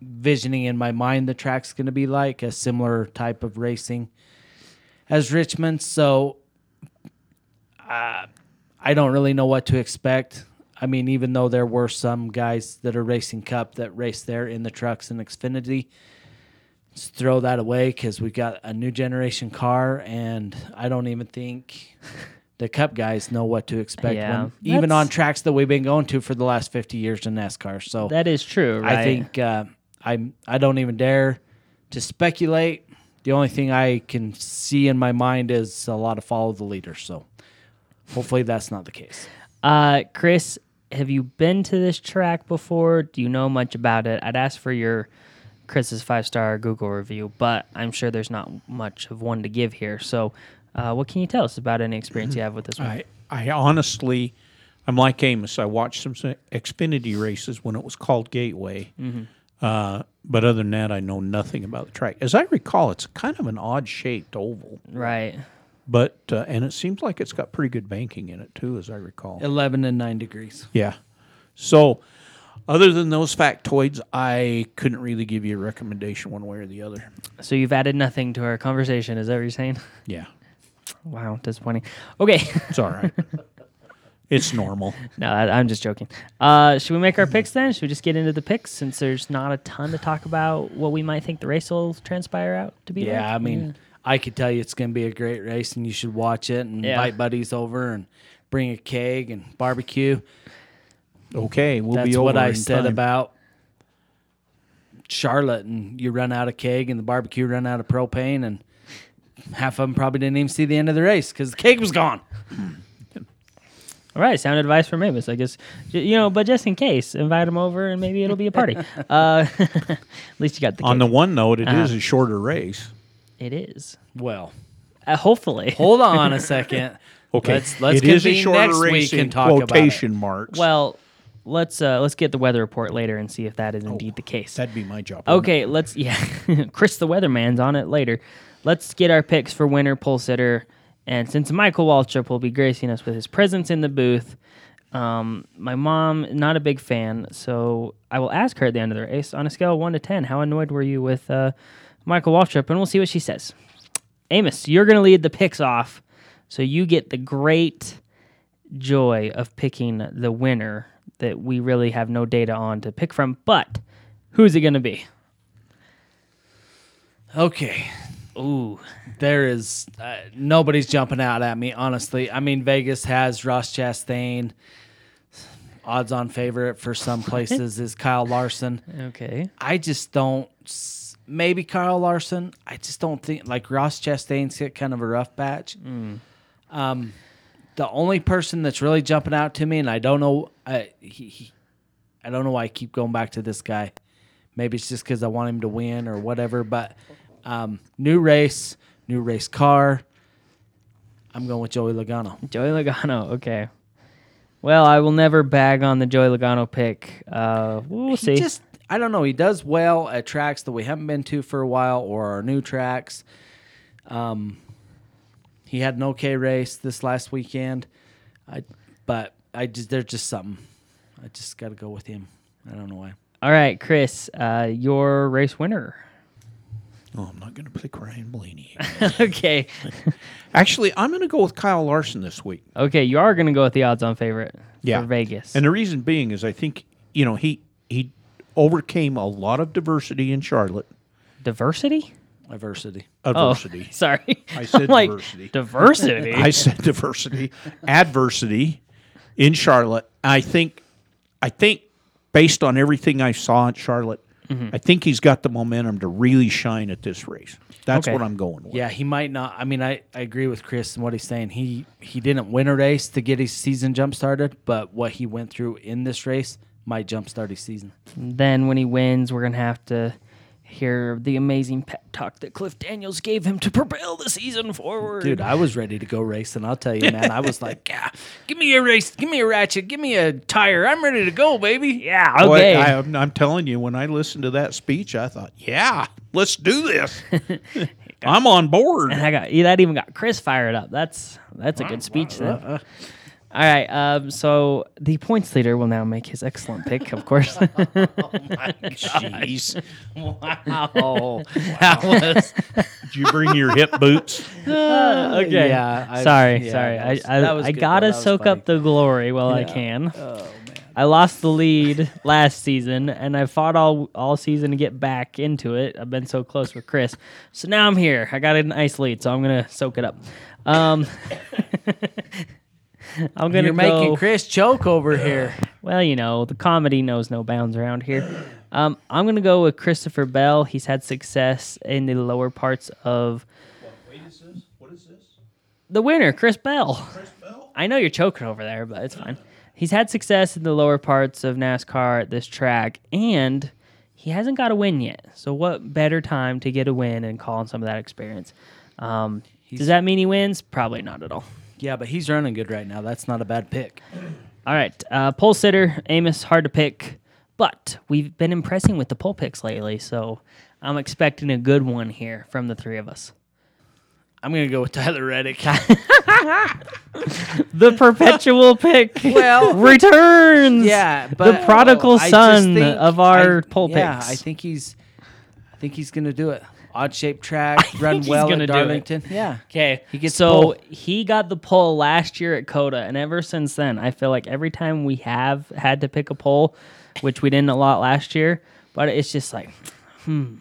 visioning in my mind. The track's going to be like a similar type of racing as Richmond. So uh, I don't really know what to expect. I mean, even though there were some guys that are racing Cup that race there in the trucks in Xfinity, just throw that away because we got a new generation car, and I don't even think the Cup guys know what to expect. Yeah. when, even on tracks that we've been going to for the last fifty years in NASCAR. So that is true, right? I think uh, I'm. I don't even dare to speculate. The only thing I can see in my mind is a lot of follow the leader. So hopefully that's not the case. Uh, Chris, have you been to this track before? Do you know much about it? I'd ask for your Chris's five star Google review, but I'm sure there's not much of one to give here. So, uh, what can you tell us about any experience you have with this one? I, I honestly, I'm like Amos. I watched some Xfinity races when it was called Gateway. Uh, but other than that, I know nothing about the track. As I recall, it's kind of an odd shaped oval, Right. But uh, and it seems like it's got pretty good banking in it too, as I recall. Eleven and nine degrees. Yeah. So, other than those factoids, I couldn't really give you a recommendation one way or the other. So you've added nothing to our conversation. Is that what you're saying? Yeah, Wow, disappointing. Okay. it's all right. it's normal. no, I, I'm just joking. Uh, should we make our picks then? Should we just get into the picks since there's not a ton to talk about what we might think the race will transpire out to be? Yeah, like? I mean, I could tell you it's going to be a great race, and you should watch it and Yeah. invite buddies over and bring a keg and barbecue. Okay, we'll That's be over what I in said time. about Charlotte, and you run out of keg, and the barbecue run out of propane, and half of them probably didn't even see the end of the race because the keg was gone. All right, sound advice from Amos, I guess. You know, but just in case, invite him over and maybe it'll be a party. uh, at least you got the. On the one note, it is Uh-huh. a shorter race. It is. Well, Uh, hopefully. hold on a second. Okay, let's let's it is a convene shorter next race week in and talk about quotation it. marks. Well, let's uh, let's get the weather report later and see if that is indeed the case. that'd be my job. Okay, let's yeah. Chris the weatherman's on it later. Let's get our picks for winner pole sitter. And since Michael Waltrip will be gracing us with his presence in the booth, um, my mom not a big fan, so I will ask her at the end of the race on a scale of one to ten, how annoyed were you with uh, Michael Waltrip, and we'll see what she says. Amos, you're gonna lead the picks off, so you get the great joy of picking the winner that we really have no data on to pick from. But who's it gonna be? Okay, Ooh, there is uh, nobody's jumping out at me. Honestly, I mean Vegas has Ross Chastain. Odds on favorite for some places is Kyle Larson. okay. I just don't. Maybe Kyle Larson. I just don't think like Ross Chastain's hit kind of a rough patch. Um, the only person that's really jumping out to me, and I don't know, I he, he, I don't know why I keep going back to this guy. Maybe it's just because I want him to win or whatever. But um, new race, new race car. I'm going with Joey Logano. Joey Logano. Okay. Well, I will never bag on the Joey Logano pick. Uh, we'll He see. just I don't know. He does well at tracks that we haven't been to for a while or our new tracks. Um, he had an okay race this last weekend. I but I just there's just something. I just got to go with him. I don't know why. All right, Chris, uh, your race winner. Oh, I'm not going to pick Ryan Blaney. okay. Actually, I'm going to go with Kyle Larson this week. Okay, you are going to go with the odds-on favorite Yeah. for Vegas. And the reason being is I think, you know, he he overcame a lot of diversity in Charlotte. diversity? Adversity. Adversity. Oh, sorry. I said like, diversity. Diversity. I said diversity, adversity in Charlotte. I think, I think, based on everything I saw in Charlotte, Mm-hmm. I think he's got the momentum to really shine at this race. That's Okay. what I'm going with. Yeah, he might not. I mean, I, I agree with Chris and what he's saying. He he didn't win a race to get his season jump started, but what he went through in this race might jump start his season. then when he wins, we're going to have to hear the amazing pep talk that Cliff Daniels gave him to propel the season forward. Dude, I was ready to go racing. I'll tell you, man. I was like, yeah, give me a race, give me a ratchet, give me a tire. I'm ready to go, baby. yeah, Boy, okay. I, am I'm telling you, when I listened to that speech, I thought, yeah, let's do this. I'm on board. and I got that even got Chris fired up. That's that's a good speech then. All right, um, so the points leader will now make his excellent pick, of course. Oh my jeez. Wow. That was, Did you bring your hip boots? okay. Yeah, I- sorry, yeah, sorry. that was- I I, I gotta though. That was soak funny. up the glory while I can. oh, man. I lost the lead last season, and I fought all all season to get back into it. I've been so close with Chris, so now I'm here. I got a nice lead, so I'm gonna soak it up. Um, I'm gonna You're go, making Chris choke over here. Well, you know, the comedy knows no bounds around here. Um, I'm going to go with Christopher Bell. He's had success in the lower parts of What is this? the winner, Chris Bell. Chris Bell? I know you're choking over there, but it's fine. He's had success in the lower parts of NASCAR at this track, and he hasn't got a win yet. So, what better time to get a win and call on some of that experience? Um, does that mean he wins? Probably not at all. Yeah, but he's running good right now. That's not a bad pick. All right, uh, pole sitter Amos, hard to pick, but we've been impressing with the pole picks lately, so I'm expecting a good one here from the three of us. I'm gonna go with Tyler Reddick. The perpetual pick, Well, returns. yeah, but the prodigal I son think- of our I- pole yeah, picks. I think he's, I think he's gonna do it. Odd shaped track, run he's well gonna at do it. Darlington. Yeah, Okay, He gets so pole. he got the pole last year at COTA, and ever since then, I feel like every time we have had to pick a pole, which we didn't a lot last year, but it's just like, hmm,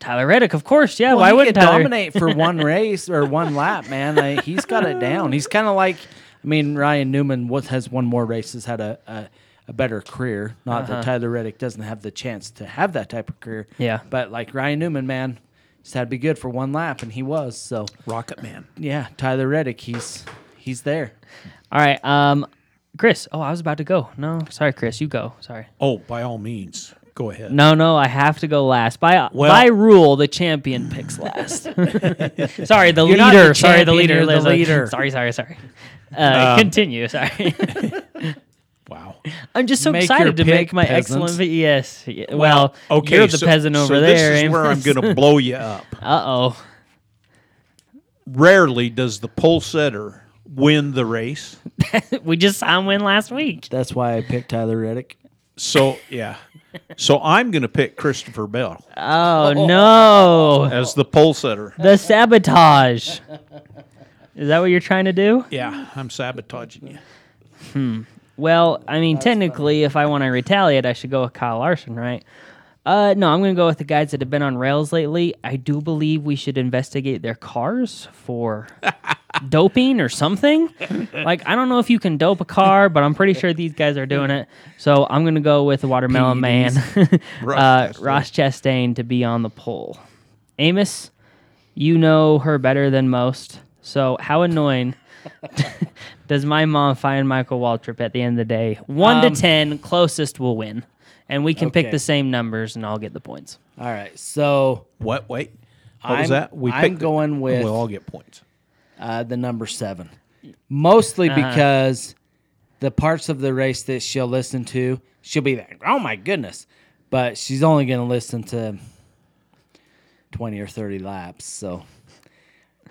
Tyler Reddick, of course, yeah. Well, why he wouldn't Tyler dominate for one race or one lap, man? Like, he's got it down. He's kind of like, I mean, Ryan Newman was, has won more races, had a a, a better career. Not Uh-huh. that Tyler Reddick doesn't have the chance to have that type of career. Yeah. but like Ryan Newman, man, just had to be good for one lap, and he was. So Rocket Man. yeah, Tyler Reddick, he's he's there. All right, um, Chris. Oh, I was about to go. No, sorry, Chris. You go. Sorry. Oh, by all means, go ahead. No, no, I have to go last. By Well- by rule, the champion picks last. sorry, the You're not leader. the sorry, the champion, leader. you're the There's leader. sorry, sorry, sorry. Uh, continue. Sorry. Wow. I'm just so Make excited to pick, make my peasants. excellent. VES. Yes. y- Well, okay, you're the so, peasant over so there. This is where I'm going to blow you up. Uh oh. Rarely does the pole setter win the race. We just saw him win last week. That's why I picked Tyler Reddick. So yeah. So I'm going to pick Christopher Bell Oh no. as the pole setter. The sabotage. Is that what you're trying to do? Yeah, I'm sabotaging you. Well, I mean, technically, if I want to retaliate, I should go with Kyle Larson, right? Uh, no, I'm going to go with the guys that have been on rails lately. I do believe we should investigate their cars for doping or something. Like, I don't know if you can dope a car, but I'm pretty sure these guys are doing it. So I'm going to go with the Watermelon Man, Ross uh, Ross Chastain, to be on the pole. Amos, you know her better than most. So how annoying does my mom find Michael Waltrip at the end of the day? One Um, to ten, closest will win, and we can pick the same numbers, and I'll get the points. All right, so What? Wait. What was I'm- that? We I'm picked it. going with- We'll all get points. uh, the number seven, mostly Uh-huh. because the parts of the race that she'll listen to, she'll be like, "Oh my goodness," but she's only going to listen to twenty or thirty laps, so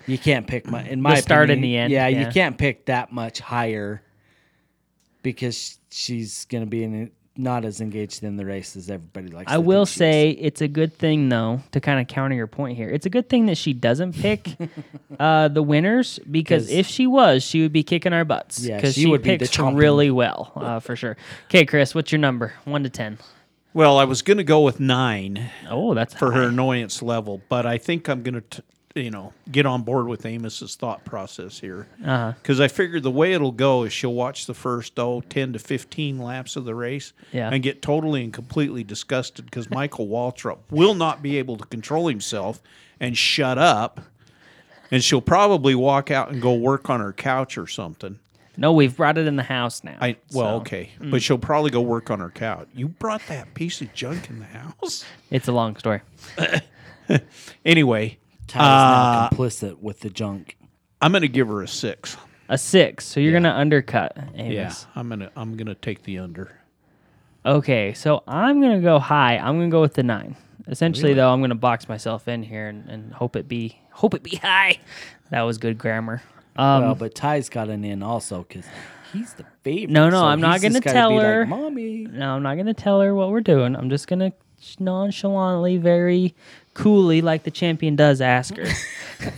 you can't pick my in my start and the end, Yeah, yeah. you can't pick that much higher because she's going to be in not as engaged in the race as everybody likes. I to will say is. it's a good thing though to kind of counter your point here. It's a good thing that she doesn't pick uh, the winners because if she was, she would be kicking our butts. Yeah, because she she, would be the picks really well uh, for sure. Okay, Chris, what's your number? One to ten. Well, I was going to go with nine Oh, that's for her annoyance level, but I think I'm going to, you know, get on board with Amos's thought process here. Uh-huh. Because I figured the way it'll go is she'll watch the first, oh, 10 to 15 laps of the race Yeah. and get totally and completely disgusted because Michael Waltrip will not be able to control himself and shut up. And she'll probably walk out and go work on her couch or something. No, we've brought it in the house now. I well, so okay, but she'll probably go work on her couch. You brought that piece of junk in the house. It's a long story. Anyway, Ty is now uh, complicit with the junk. I'm going to give her a six. A six. So you're gonna undercut Amos. Yeah, I'm gonna I'm gonna take the under. Okay, so I'm gonna go high. I'm gonna go with the nine. Essentially, though, I'm gonna box myself in here and, and hope it be hope it be high. That was good grammar. Um, well, but Ty's got an in also because he's the favorite. No, no, so I'm not gonna gotta tell be her. Like, Mommy, no, I'm not gonna tell her what we're doing. I'm just gonna nonchalantly, very coolly, like the champion does, ask her.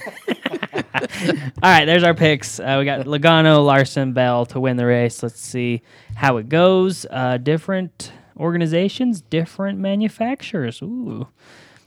All right, there's our picks. Uh, we got Logano, Larson, Bell to win the race. Let's see how it goes. Uh, different organizations, different manufacturers. Ooh,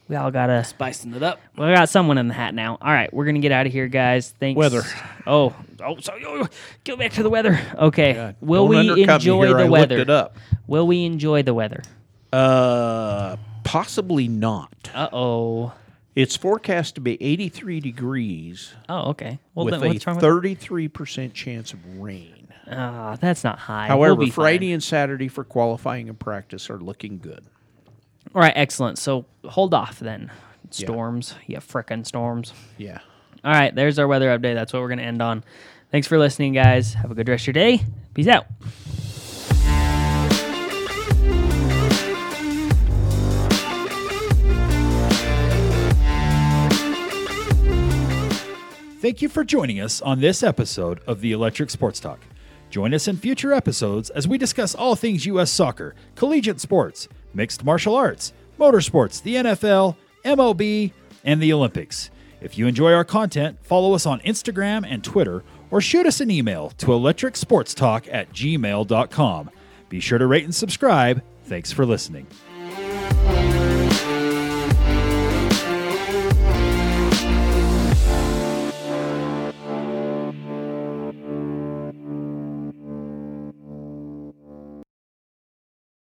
we all got a spicing it up. we got someone in the hat now. All right, we're gonna get out of here, guys. Thanks. Weather. Oh, oh, sorry. Oh, go back to the weather. Okay. Will Don't we enjoy here, the I weather? Looked it up. Will we enjoy the weather? Uh, possibly not. Uh oh. It's forecast to be 83 degrees Oh, okay. Well, with then a what's wrong with 33% chance of rain. Ah, that's not high. However, we'll be Friday fine. and Saturday for qualifying and practice are looking good. All right, excellent. So hold off then. Storms, yeah, frickin' storms. Yeah. All right, there's our weather update. That's what we're gonna end on. Thanks for listening, guys. Have a good rest of your day. Peace out. Thank you for joining us on this episode of the Electric Sports Talk. Join us in future episodes as we discuss all things U.S. soccer, collegiate sports, mixed martial arts, motorsports, the NFL, MLB, and the Olympics. If you enjoy our content, follow us on Instagram and Twitter or shoot us an email to electricsportstalk at gmail.com. Be sure to rate and subscribe. Thanks for listening.